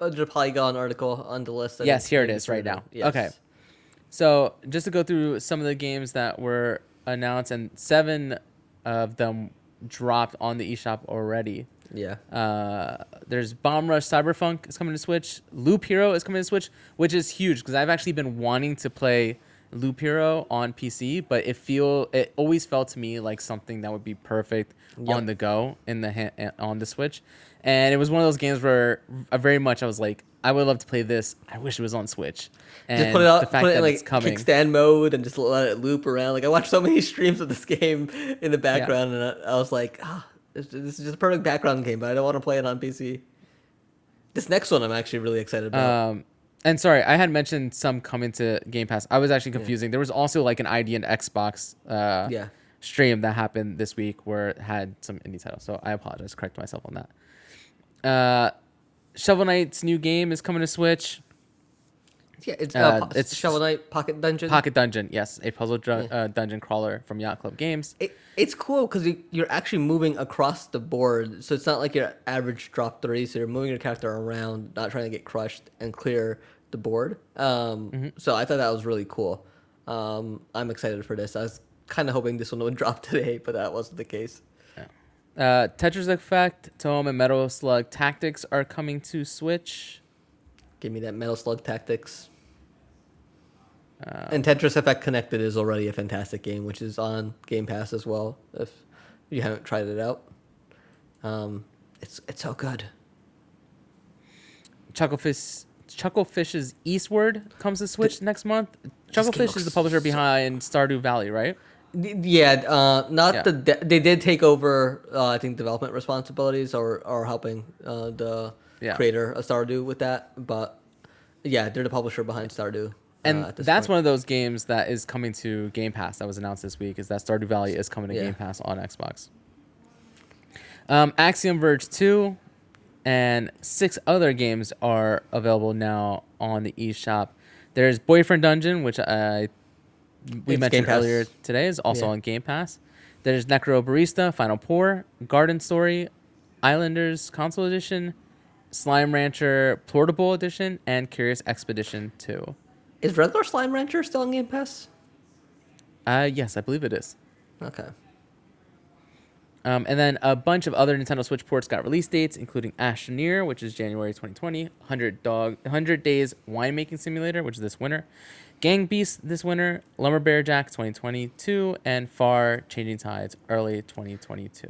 a, a Polygon article on the list. Yes, here it is right now. Yes. Okay. So, just to go through some of the games that were announced, and seven of them dropped on the eShop already. Yeah. Uh, there's Bomb Rush Cyberpunk is coming to Switch. Loop Hero is coming to Switch, which is huge because I've actually been wanting to play Loop Hero on PC, but it feel it always felt to me like something that would be perfect Yep. on the go in the ha- on the Switch. And it was one of those games where I very much I was like, I would love to play this. I wish it was on Switch. And just put it the out, fact put it in that like it's coming. kickstand mode and just let it loop around. Like I watched so many streams of this game in the background, and I, I was like, ah, this, is just a perfect background game, but I don't want to play it on PC. This next one, I'm actually really excited about. Um, and sorry, I had mentioned some coming to Game Pass. I was actually confusing. There was also like an ID@Xbox uh, yeah, stream that happened this week where it had some indie titles. So I apologize. Correct myself on that. Uh, Shovel Knight's new game is coming to Switch. yeah, it's uh, uh, it's- Shovel Knight Pocket Dungeon. Pocket Dungeon, yes, a puzzle dr- uh, dungeon crawler from Yacht Club Games. It, it's cool because you, you're actually moving across the board, so it's not like your average drop three. So you're moving your character around, not trying to get crushed and clear the board. Um, Mm-hmm. So I thought that was really cool. Um, I'm excited for this. I was kind of hoping this one would drop today, but that wasn't the case. Uh, Tetris Effect, Tome, and Metal Slug Tactics are coming to Switch. Give me that Metal Slug Tactics. Uh, And Tetris Effect Connected is already a fantastic game, which is on Game Pass as well. If you haven't tried it out, um, it's it's so good. Chucklefish, Chucklefish's Eastward comes to Switch next month. Chucklefish is the publisher so- behind Stardew Valley, right? Yeah, uh, not Yeah. the de- they did take over. Uh, I think development responsibilities or or helping uh, the Yeah. creator of Stardew with that. But yeah, they're the publisher behind Stardew. And uh, that's point. one of those games that is coming to Game Pass that was announced this week. Is that Stardew Valley is coming to Yeah. Game Pass on Xbox. Um, Axiom Verge two, and six other games are available now on the eShop. There's Boyfriend Dungeon, which I we It's mentioned earlier today, is also Yeah. on Game Pass. There's Necro Barista, Final Pour, Garden Story, Islanders Console Edition, Slime Rancher Portable Edition, and Curious Expedition two. is regular Slime Rancher still on Game Pass? Uh, yes, I believe it is. Okay. Um, and then a bunch of other Nintendo Switch ports got release dates, including Astroneer, which is January 2020, 100 Dog, 100 Days Winemaking Simulator, which is this winter, Gang Beast this winter, Lumbearjack 2022, and Far Changing Tides early 2022.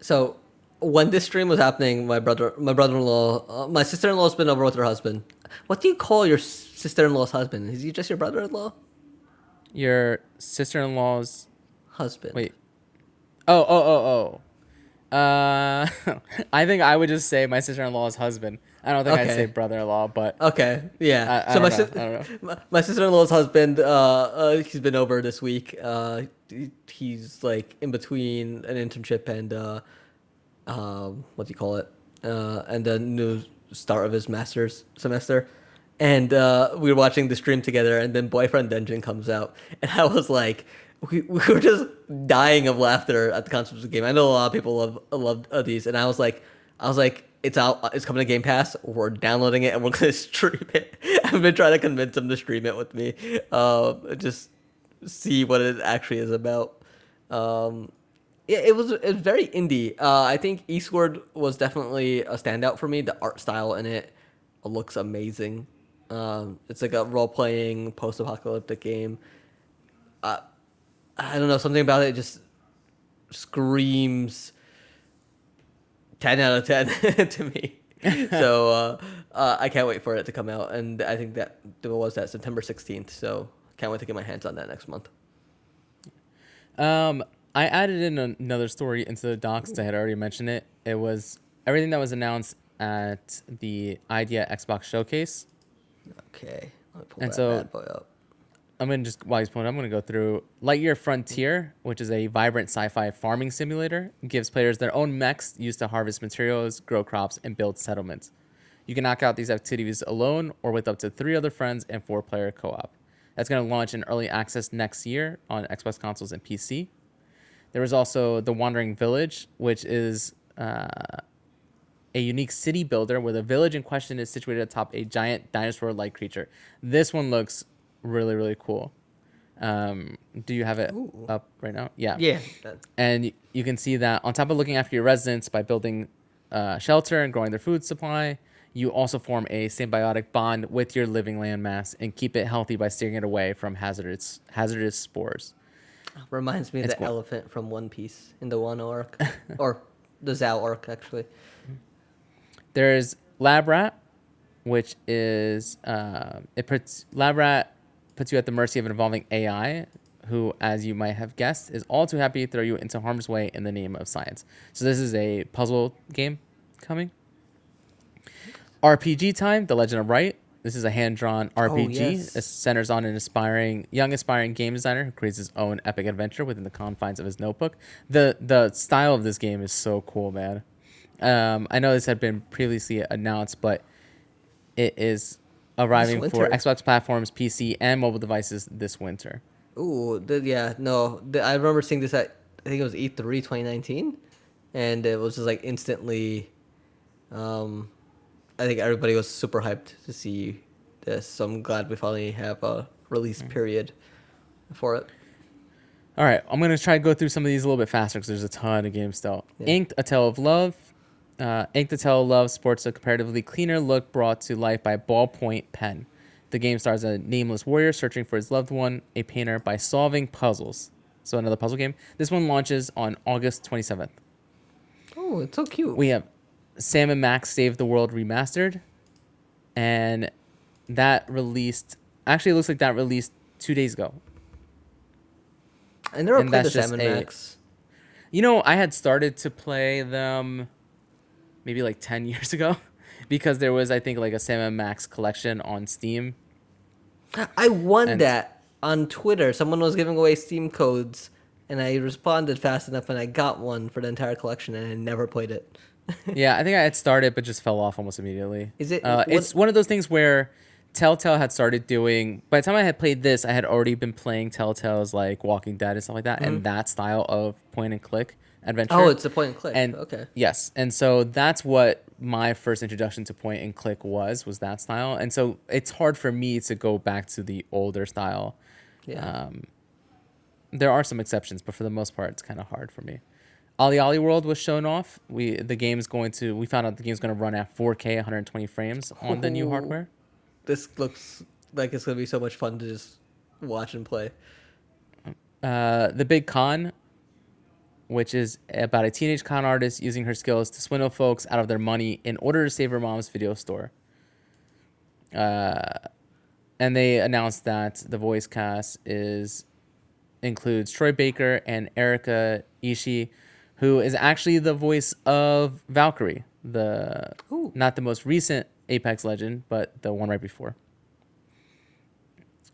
So when this stream was happening, my brother, my brother-in-law, uh, my sister-in-law's been over with her husband. What do you call your sister-in-law's husband? Is he just your brother-in-law? Your sister-in-law's Husband. wait. Oh, oh, oh, oh. Uh, I think I would just say my sister-in-law's husband. I don't think I'd say brother-in-law, but Okay, yeah. I- I so my, don't know, sis- I don't my, my sister-in-law's husband, uh, uh, he's been over this week. Uh, he's like in between an internship and uh, um, what do you call it? Uh, and the new start of his master's semester. And uh, we were watching the stream together, and then Boyfriend Dungeon comes out, and I was like, we, we were just dying of laughter at the concept of the game. I know a lot of people love love uh, these, and I was like, I was like, it's out, it's coming to Game Pass. We're downloading it, and we're gonna stream it. I've been trying to convince him to stream it with me, um, just see what it actually is about. Um, yeah, it was it was very indie. Uh, I think Eastward was definitely a standout for me. The art style in it looks amazing. Um, it's like a role playing post apocalyptic game. Uh, I don't know something about it just screams ten out of ten to me. so uh, uh, I can't wait for it to come out, and I think that what was that September sixteenth. So can't wait to get my hands on that next month. Um, I added in another story into the docs. I had already mentioned it. It was everything that was announced at the ID@Xbox Showcase. Okay. Let me pull And that so- bad boy up. I'm gonna just while he's pulling, I'm gonna go through Lightyear Frontier, which is a vibrant sci-fi farming simulator. gives players their own mechs used to harvest materials, grow crops, and build settlements. You can knock out these activities alone or with up to three other friends and four-player co-op. That's gonna launch in early access next year on Xbox consoles and PC. There was also The Wandering Village, which is uh, a unique city builder where the village in question is situated atop a giant dinosaur-like creature. This one looks really, really cool. Um, do you have it Ooh. up right now? Yeah. Yeah. And you can see that on top of looking after your residents by building uh, shelter and growing their food supply, you also form a symbiotic bond with your living landmass and keep it healthy by steering it away from hazardous hazardous spores. Reminds me of It's the cool. elephant from One Piece in the one arc, or the Zou arc actually. There's Lab Rat, which is uh, it puts Lab Rat puts you at the mercy of an evolving AI, who, as you might have guessed, is all too happy to throw you into harm's way in the name of science. So this is a puzzle game coming. RPG time, The Legend of Wright. This is a hand-drawn RPG. yes. It centers on an aspiring, young aspiring game designer who creates his own epic adventure within the confines of his notebook. the The style of this game is so cool, man. Um, I know this had been previously announced, but it is arriving for. Xbox platforms, PC, and mobile devices this winter. Ooh, the, yeah, no, the, I remember seeing this at I think it was E E3 2019, and it was just like instantly. Um, I think everybody was super hyped to see this, so I'm glad we finally have a release period for it. All right, I'm gonna try to go through some of these a little bit faster because there's a ton of games still. Yeah. Inked: A Tale of Love. Uh, Inked: A Tale of Love sports a comparatively cleaner look brought to life by Ballpoint Pen. The game stars a nameless warrior searching for his loved one, a painter, by solving puzzles. So another puzzle game. This one launches on August 27th. Oh, it's so cute. We have Sam and Max Save the World remastered, and that released. Actually, it looks like that released two days ago. I never and played the that's just Salmon a- Max. You know, I had started to play them maybe like 10 years ago because there was, I think, like a Sam and Max collection on Steam. I won And- that on Twitter. Someone was giving away Steam codes, and I responded fast enough, and I got one for the entire collection, and I never played it. yeah, I think I had started, but just fell off almost immediately. Is it- Uh, it's one of those things where Telltale had started doing. By the time I had played this, I had already been playing Telltale's like Walking Dead and stuff like that, and that style of point and click adventure. Oh, it's a point and click. and okay. yes and so that's what my first introduction to point and click was was that style and so it's hard for me to go back to the older style Yeah. um, there are some exceptions but for the most part it's kind of hard for me OlliOlli World was shown off. We the game's going to we found out the game's going to run at 4K 120 frames on the new hardware. this looks like it's gonna be so much fun to just watch and play. Uh, the Big Con, which is about a teenage con artist using her skills to swindle folks out of their money in order to save her mom's video store. Uh, and they announced that the voice cast is includes Troy Baker and Erica Ishii, who is actually the voice of Valkyrie, the Ooh. not the most recent Apex Legend, but the one right before.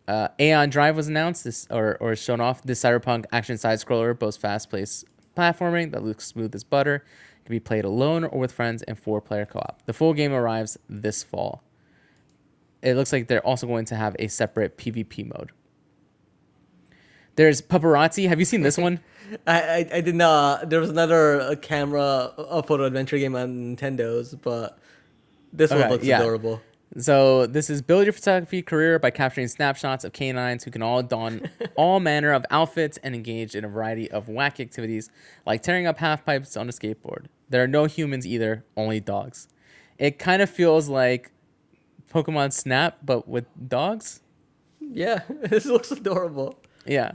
Uh, Aeon Drive was announced this or or shown off. This cyberpunk action side scroller boasts fast paced platforming that looks smooth as butter. Can be played alone or with friends in four player co op. The full game arrives this fall. It looks like they're also going to have a separate PvP mode. There's Pupperazzi. Have you seen this one? I, I, I did not. There was another uh, camera, a photo adventure game on Nintendo's, but this one looks yeah. adorable. So this is build your photography career by capturing snapshots of canines who can all don all manner of outfits and engage in a variety of wacky activities like tearing up half pipes on a skateboard. There are no humans either, only dogs. It kind of feels like Pokemon Snap but with dogs. Yeah, this looks adorable. Yeah.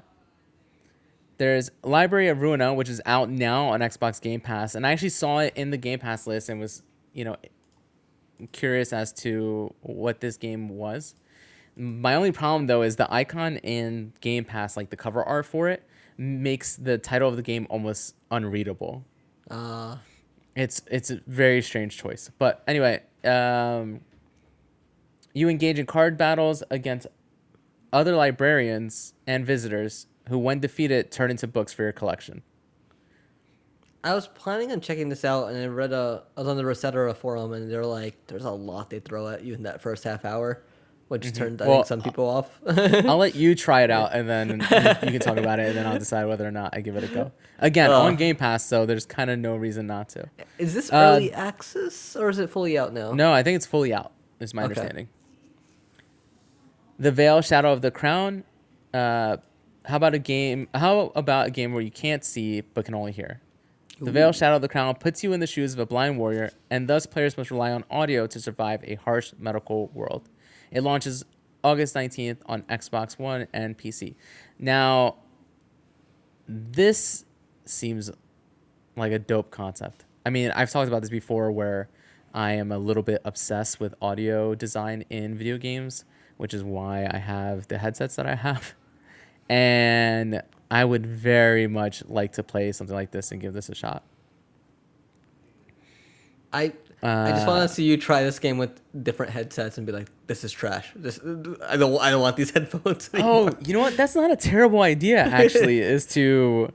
There's Library of Ruina, which is out now on Xbox Game Pass, and I actually saw it in the Game Pass list and was, you know, curious as to what this game was. My only problem though is the icon in Game Pass, like the cover art for it, makes the title of the game almost unreadable. Uh, it's it's a very strange choice. But anyway, um, you engage in card battles against other librarians and visitors who, when defeated, turn into books for your collection. I was planning on checking this out, and I read a. I was on the ResetEra forum, and they're like, "There's a lot they throw at you in that first half hour," which turned I Well, think some people off. I'll let you try it out, and then you, you can talk about it, and then I'll decide whether or not I give it a go. Again, Uh. on Game Pass, so there's kind of no reason not to. is this Uh, early access or is it fully out now? No, I think it's fully out. Is my Okay. understanding. The Veil: Shadow of the Crown. Uh, how about a game? How about a game where you can't see but can only hear? The Veil: Shadow of the Crown puts you in the shoes of a blind warrior, and thus players must rely on audio to survive a harsh medical world. It launches August 19th on Xbox One and PC. Now, this seems like a dope concept. I mean, I've talked about this before where I am a little bit obsessed with audio design in video games, which is why I have the headsets that I have. And I would very much like to play something like this and give this a shot. I I just Uh, want to see you try this game with different headsets and be like, "This is trash. This I don't I don't want these headphones." Oh, you know what? That's not a terrible idea, actually, is to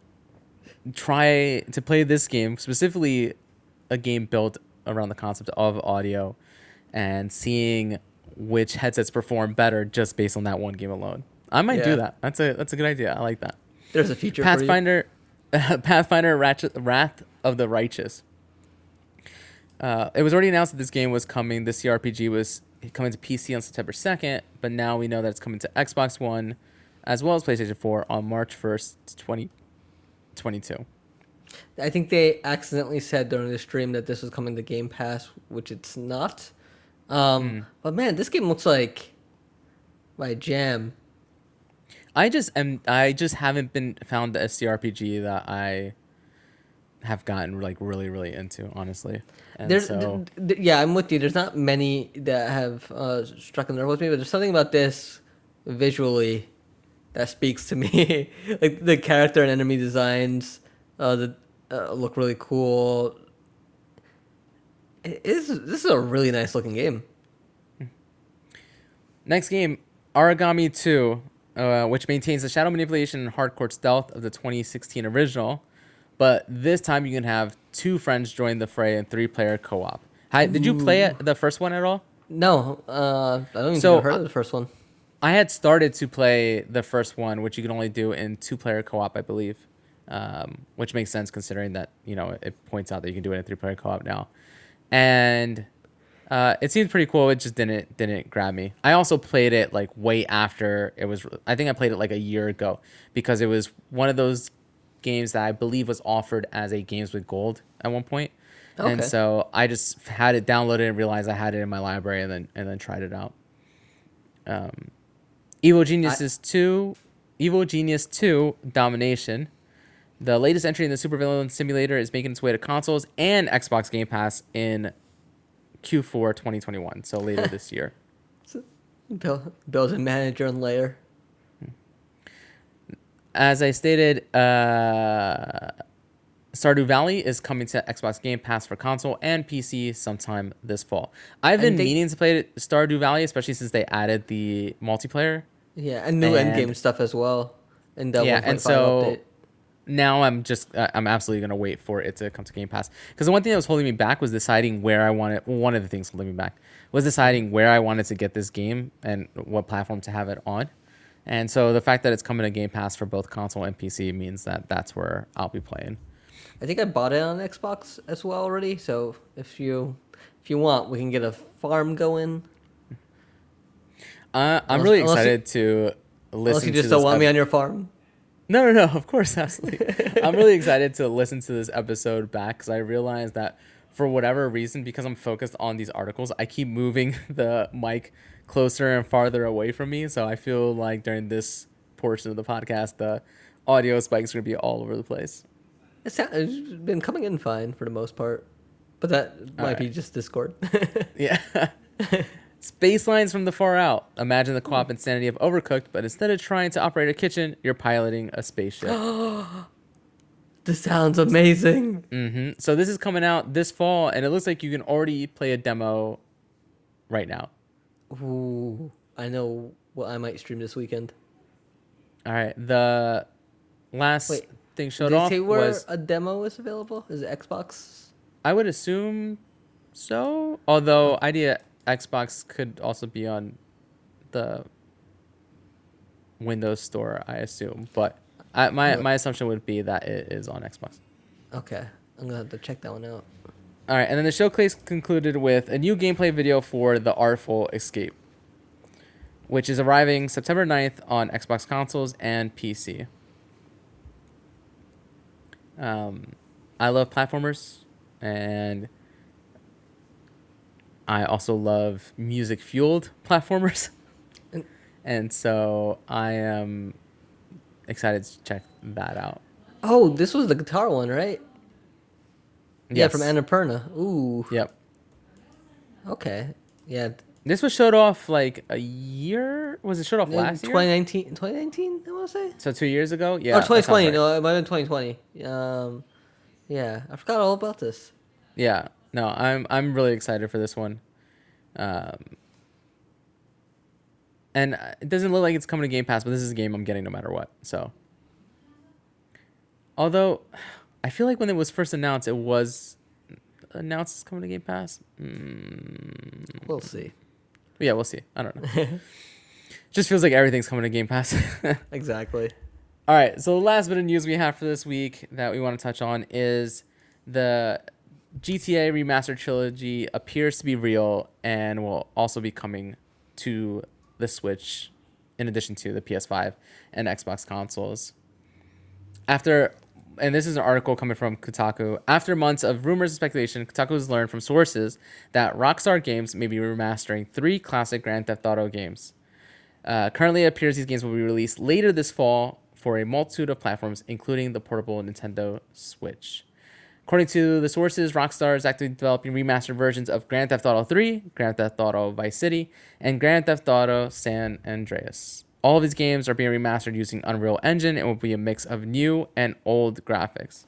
try to play this game, specifically a game built around the concept of audio and seeing which headsets perform better just based on that one game alone. I might Yeah. do that. That's a that's a good idea. I like that. There's a feature Pathfinder, Pathfinder Ratchet, Wrath of the Righteous. Uh, it was already announced that this game was coming. This CRPG was coming to PC on September 2nd, but now we know that it's coming to Xbox One as well as PlayStation 4 on March 1st, 2022. I think they accidentally said during the stream that this was coming to Game Pass, which it's not. Um, Hmm. But man, this game looks like my jam. I just am I just haven't been found a CRPG that I have gotten like really really into, honestly. And There's, so th- th- yeah, I'm with you. There's not many that have uh, struck a nerve with me, but there's something about this visually that speaks to me. like the character and enemy designs, uh, the uh, look really cool. It is this is a really nice looking game. Next game, Aragami 2, uh, which maintains the shadow manipulation and hardcore stealth of the 2016 original, but this time you can have two friends join the fray in three-player co-op. Hi, did you play it, the first one at all? No, uh, I don't even So, heard uh, of the first one. I had started to play the first one, which you can only do in two-player co-op, I believe, um, which makes sense considering that you know it points out that you can do it in three-player co-op now, and uh, it seemed pretty cool. It just didn't didn't grab me. I also played it like way after it was. I think I played it like a year ago because it was one of those games that I believe was offered as a games with gold at one point. Okay. And so I just had it downloaded and realized I had it in my library and then and then tried it out. Um, Evo Geniuses 2, Evil Genius 2 Domination. The latest entry in the supervillain simulator is making its way to consoles and Xbox Game Pass in Q4 2021, so later this year. Build, build a manager and layer. As I stated, uh, Stardew Valley is coming to Xbox Game Pass for console and PC sometime this fall. I've been they- meaning to play Stardew Valley, especially since they added the multiplayer. Yeah, and new And- endgame stuff as well. And Yeah, and so update. Now I'm just uh, I'm absolutely gonna wait for it to come to Game Pass because the one thing that was holding me back was deciding where I wanted. One of the things holding me back was deciding where I wanted to get this game and what platform to have it on. And so the fact that it's coming to Game Pass for both console and PC means that that's where I'll be playing. I think I bought it on Xbox as well already. So if you if you want, we can get a farm going. Uh, I'm Unless- really unless you- excited to listen. Unless you to just don't want me on your farm. No, no, no. Of course, absolutely. I'm really excited to listen to this episode back because I realized that for whatever reason, because I'm focused on these articles, I keep moving the mic closer and farther away from me. So I feel like during this portion of the podcast, the audio spikes are gonna be all over the place. It's, it's been coming in fine for the most part, but that might be just Discord. Yeah. Space lines from the far out. Imagine the co-op insanity of Overcooked, but instead of trying to operate a kitchen, you're piloting a spaceship. This sounds amazing. hmm So this is coming out this fall, and it looks like you can already play a demo right now. Ooh, I know what I might stream this weekend. All right. The last Wait, thing showed off say where was a demo is available? Is it Xbox? I would assume so. Although Idea Xbox could also be on the Windows Store, I assume. But I, my my assumption would be that it is on Xbox. Okay, I'm gonna have to check that one out. All right, and then the showcase concluded with a new gameplay video for The Artful Escape, which is arriving September 9th on Xbox consoles and PC. Um, I love platformers, and I also love music fueled platformers. And- so I am excited to check that out. Oh, this was the guitar one, right? Yeah, from Annapurna. Ooh, Yep. okay. Yeah, This was showed off like a year. Was it showed off last year? 2019, 2019, I want to say. So two years ago, yeah. or 2020. right. No, it might have been 2020. Um, yeah, I forgot all about this. Yeah, no, I'm I'm really excited for this one. Um, and uh, it doesn't look like it's coming to Game Pass, but this is a game I'm getting no matter what. So, although I feel like when it was first announced, it was announced as coming to Game Pass. Mm, We'll see. yeah, we'll see. I don't know. Just feels like everything's coming to Game Pass. exactly. All right, so the last bit of news we have for this week that we want to touch on is the GTA Remastered Trilogy appears to be real and will also be coming to the Switch in addition to the PS5 and Xbox consoles. After, and this is an article coming from Kotaku, after months of rumors and speculation, Kotaku has learned from sources that Rockstar Games may be remastering three classic Grand Theft Auto games. Uh, currently, it appears these games will be released later this fall for a multitude of platforms, including the portable Nintendo Switch. According to the sources, Rockstar is actively developing remastered versions of Grand Theft Auto 3, Grand Theft Auto Vice City, and Grand Theft Auto San Andreas. All of these games are being remastered using Unreal Engine and will be a mix of new and old graphics.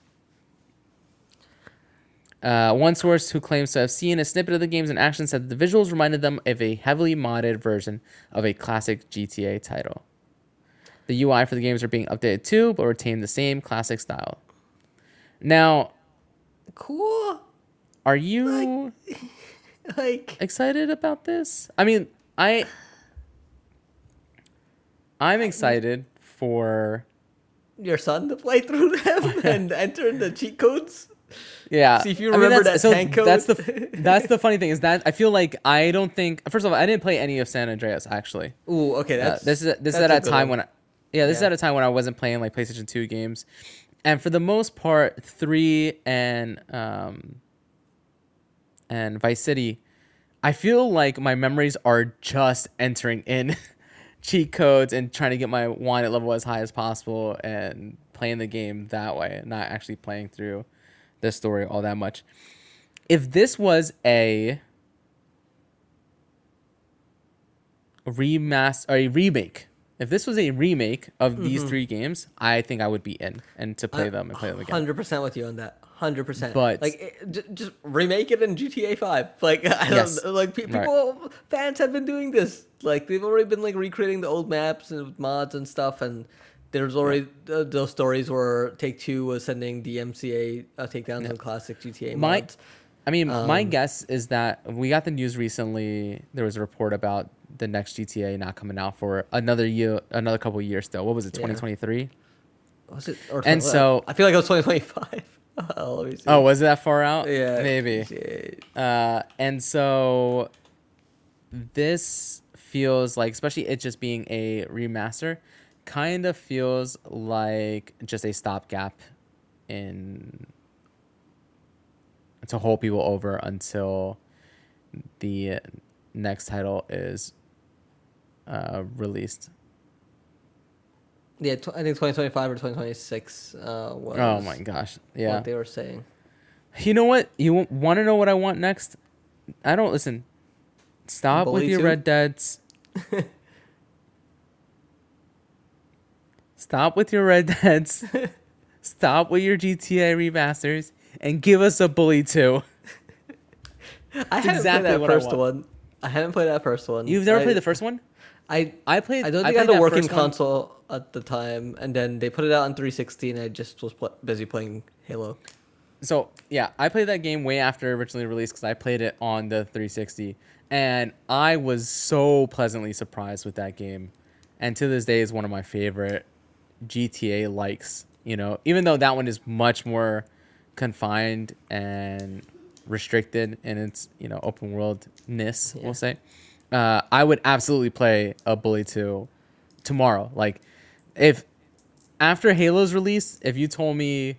Uh, one source who claims to have seen a snippet of the games in action said the visuals reminded them of a heavily modded version of a classic GTA title. The UI for the games are being updated too, but retain the same classic style. Now, Cool. are you Like, excited about this? I mean, I I'm excited for your son to play through them and enter the cheat codes. yeah. See if you I mean, remember that's- that tank code. That's the that's the funny thing is that I feel like I don't think first of all I didn't play any of San Andreas actually. Ooh, okay. Uh, this is this is at a time one. when I, yeah this is at a time when I wasn't playing like PlayStation Two games, and for the most part, three and um and Vice City, I feel like my memories are just entering in cheat codes and trying to get my wanted level as high as possible and playing the game that way, not actually playing through the story all that much. If this was a remaster or a remake, if this was a remake of these three games, I think I would be in and to play them and play them again. Hundred percent with you on that. Hundred percent. But- like, it, j- just remake it in GTA Five. Like, I don't Yes. like pe- Right. people, fans have been doing this. Like, they've already been like recreating the old maps and mods and stuff. And there's already uh, those stories where Take Two was sending DMCA uh, takedowns on classic GTA My- mods. I mean, my Um, guess is that we got the news recently. There was a report about the next GTA not coming out for another year, another couple years still. What was it, Yeah. 2023? Was it? Or And so- I feel like it was 2025. oh, let me see. Oh, was it that far out? yeah, maybe. Uh, and so this feels like, especially it just being a remaster, kind of feels like just a stopgap in to hold people over until the next title is uh, released. Yeah, tw- I think 2025 or 2026 uh, was. Oh my gosh! Yeah. What they were saying. You know what? You want to know what I want next? I don't listen. Stop with your two? Red Deads. Stop with your Red Deads. stop with your GTA remasters and give us a Bully too. I haven't exactly played that what I first one. I haven't played that first one. You've never I, played the first one? I I played. I don't think I, played had a working first one- console at the time, and then they put it out on 360, and I just was pl- busy playing Halo. So yeah, I played that game way after originally released because I played it on the 360, and I was so pleasantly surprised with that game, and to this day is one of my favorite GTA likes. You know, even though that one is much more confined and restricted in its you know open worldness, Yeah. we'll say. Uh, I would absolutely play a Bully 2 tomorrow. Like, if after Halo's release, if you told me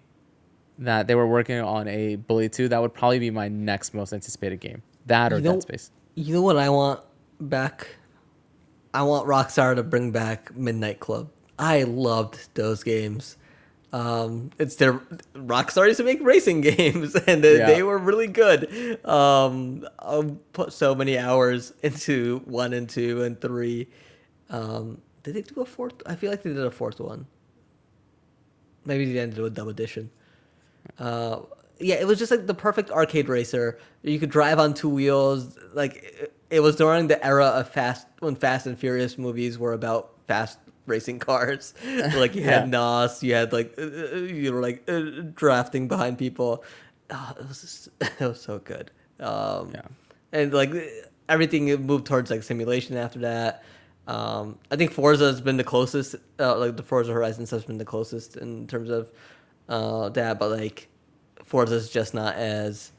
that they were working on a Bully 2, that would probably be my next most anticipated game. That or You know- Dead Space. You know what I want back? I want Rockstar to bring back Midnight Club. I loved those games. Um, it's their Rockstar used to make racing games, and they, Yeah. they were really good. Um, I put so many hours into one and two and three. Um, did they do a fourth? I feel like they did a fourth one. Maybe they ended with DUB Edition. Uh, yeah, it was just like the perfect arcade racer. You could drive on two wheels. Like it, it was during the era of fast when Fast and Furious movies were about fast racing cars. like you had Yeah. Nos, you had like uh, uh, you were like uh, drafting behind people. Oh, it was just, it was so good. Um, Yeah. and like everything moved towards like simulation after that. Um, I think Forza has been the closest, uh, like the Forza Horizons has been the closest in terms of uh, that, but like Forza is just not as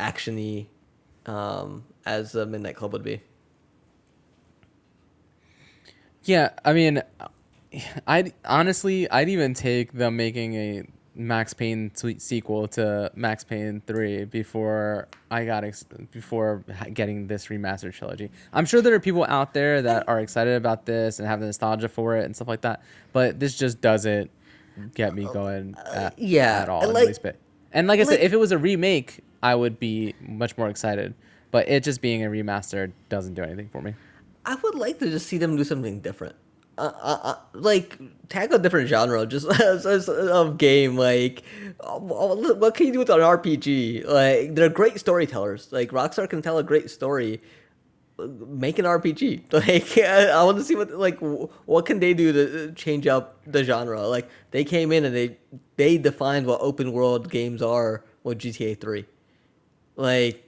actiony um, as uh, Midnight Club would be. Yeah, I mean, I'd honestly, I'd even take them making a Max Payne swe- sequel to Max Payne Three before I got ex- before getting this remastered trilogy. I'm sure there are people out there that are excited about this and have the nostalgia for it and stuff like that, but this just doesn't get me going at, Uh, yeah, at all. and like- the least bit. And like I said, like- if it was a remake, I would be much more excited. But it just being a remaster doesn't do anything for me. I would like to just see them do something different. Uh, uh, uh, like tackle a different genre, just of game. Like, uh, what can you do with an RPG? Like, they're great storytellers. Like, Rockstar can tell a great story. Make an RPG. Like, I want to see what like what can they do to change up the genre. Like, they came in and they they defined what open world games are with GTA Three. Like,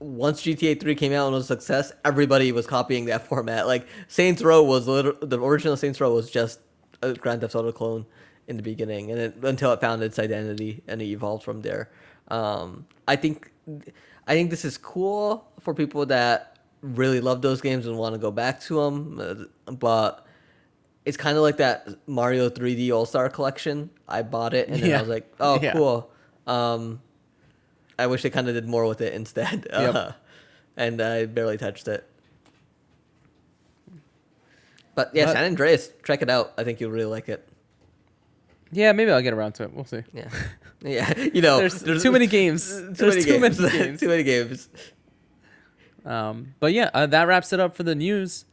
once GTA 3 came out and was a success, everybody was copying that format. Like Saints Row was liter- the original Saints Row was just a Grand Theft Auto clone in the beginning, and it, until it found its identity and it evolved from there. Um, I think I think this is cool for people that really love those games and want to go back to them, but. It's kind of like that Mario 3D All Star Collection. I bought it and then I was like, "Oh, Yeah. cool." Um, I wish they kind of did more with it instead. Yep. Uh, and I barely touched it. But yeah, But- San Andreas, check it out. I think you'll really like it. Yeah, maybe I'll get around to it. We'll see. Yeah, yeah. You know, There's too many games. Too There's many too games. many games. too many games. Um, but yeah, uh, that wraps it up for the news,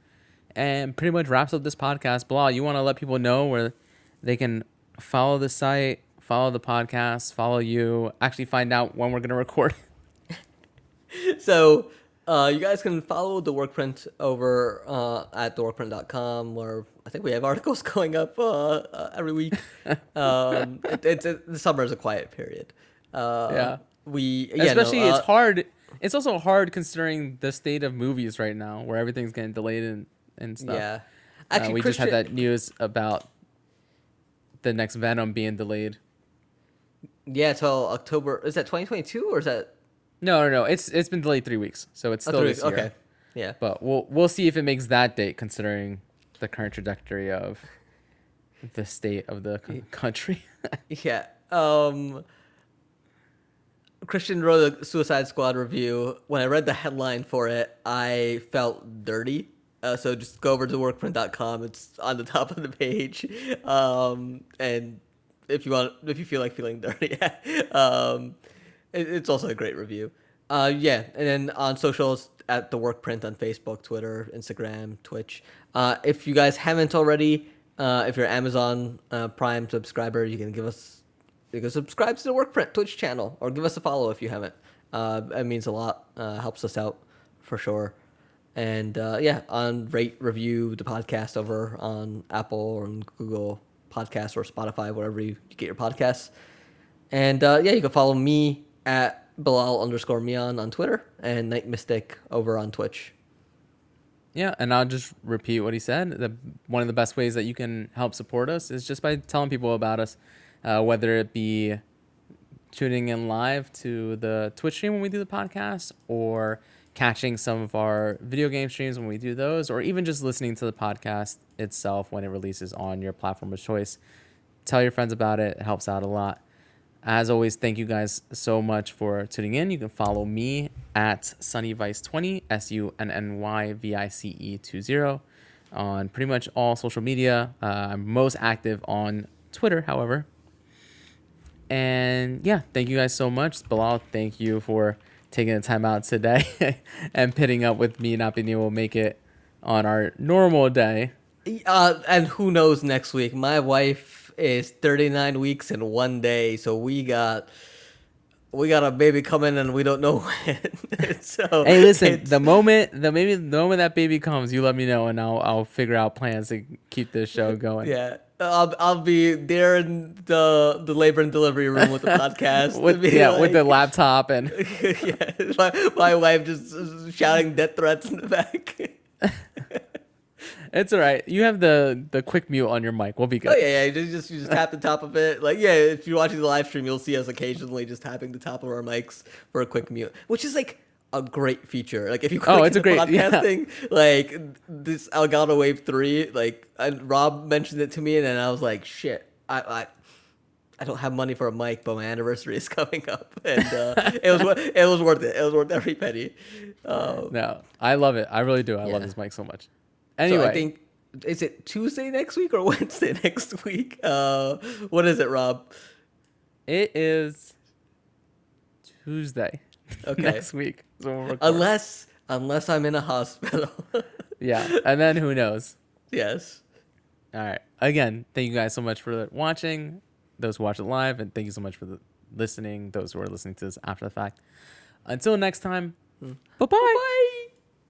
and pretty much wraps up this podcast. Blah, you want to let people know where they can follow the site, follow the podcast, follow you, actually find out when we're gonna record. So, uh, you guys can follow the workprint over uh, at theworkprint.com, where I think we have articles going up uh, uh, every week. um, it, it's it, the summer is a quiet period. Uh, Yeah. We yeah, no, Especially, uh, it's hard. It's also hard considering the state of movies right now, where everything's getting delayed and and stuff. Yeah. Actually, we Christian, just had that news about the next Venom being delayed. Yeah, till October. Is that 2022 or is that No, no, no. It's it's been delayed three weeks, so it's oh, still three- this year. Okay. Yeah. But we'll we'll see if it makes that date, considering the current trajectory of the state of the co- country. Yeah. Um Christian wrote a Suicide Squad review. When I read the headline for it, I felt dirty. Uh, so just go over to workprint.com. It's on the top of the page. Um, and if you want, if you feel like feeling dirty, um, it, it's also a great review. Uh, yeah, and then on socials at the Workprint on Facebook, Twitter, Instagram, Twitch. Uh, if you guys haven't already, Uh, if you're Amazon uh, Prime subscriber, you can give us you can subscribe to the Workprint Twitch channel or give us a follow if you haven't. Uh, it means a lot. Uh, helps us out for sure. And uh, yeah, on rate review the podcast over on Apple or on Google Podcasts or Spotify, wherever you get your podcasts. And uh, yeah, you can follow me at Bilal underscore Mian on Twitter and Night Mystic over on Twitch. Yeah, and I'll just repeat what he said. The one of the best ways that you can help support us is just by telling people about us, uh, whether it be tuning in live to the Twitch stream when we do the podcast, or catching some of our video game streams when we do those, or even just listening to the podcast itself when it releases on your platform of choice. Tell your friends about it; it helps out a lot. As always, thank you guys so much for tuning in. You can follow me at sunnyvice20, S U N N Y V I C E 20, on pretty much all social media. Uh, I'm most active on Twitter, however. And yeah, thank you guys so much. Bilal, thank you for taking the time out today and pitting up with me not being able to make it on our normal day. Uh, and who knows next week? My wife is 39 weeks in one day, so we got we got a baby coming, and we don't know when. so Hey, listen, the moment the maybe the moment that baby comes, you let me know and I'll I'll figure out plans to keep this show going. yeah, I'll I'll be there in the the labor and delivery room with the podcast. with yeah, with the laptop and yeah, my, my wife just shouting death threats in the back. It's all right. You have the the quick mute on your mic. We'll be good. Oh yeah, yeah. You just, just you just tap the top of it. Like yeah, if you're watching the live stream, you'll see us occasionally just tapping the top of our mics for a quick mute, which is like a great feature. Like if you Oh, click it's a great- yeah. podcasting, like this Elgato Wave three, like and Rob mentioned it to me, and then I was like, shit, I. I I don't have money for a mic, but my anniversary is coming up, and uh, it was it was worth it. It was worth every penny. Um, No, I love it. I really do. I love this mic so much. So Anyway, I think is it Tuesday next week or Wednesday next week? Uh, what is it, Rob? it is Tuesday Okay. next week. is when we'll record. Unless unless I'm in a hospital. yeah, and then who knows? yes. All right. Again, thank you guys so much for watching. Those who watch it live, and thank you so much for the listening. Those who are listening to this after the fact. Until next time. Bye bye. Bye.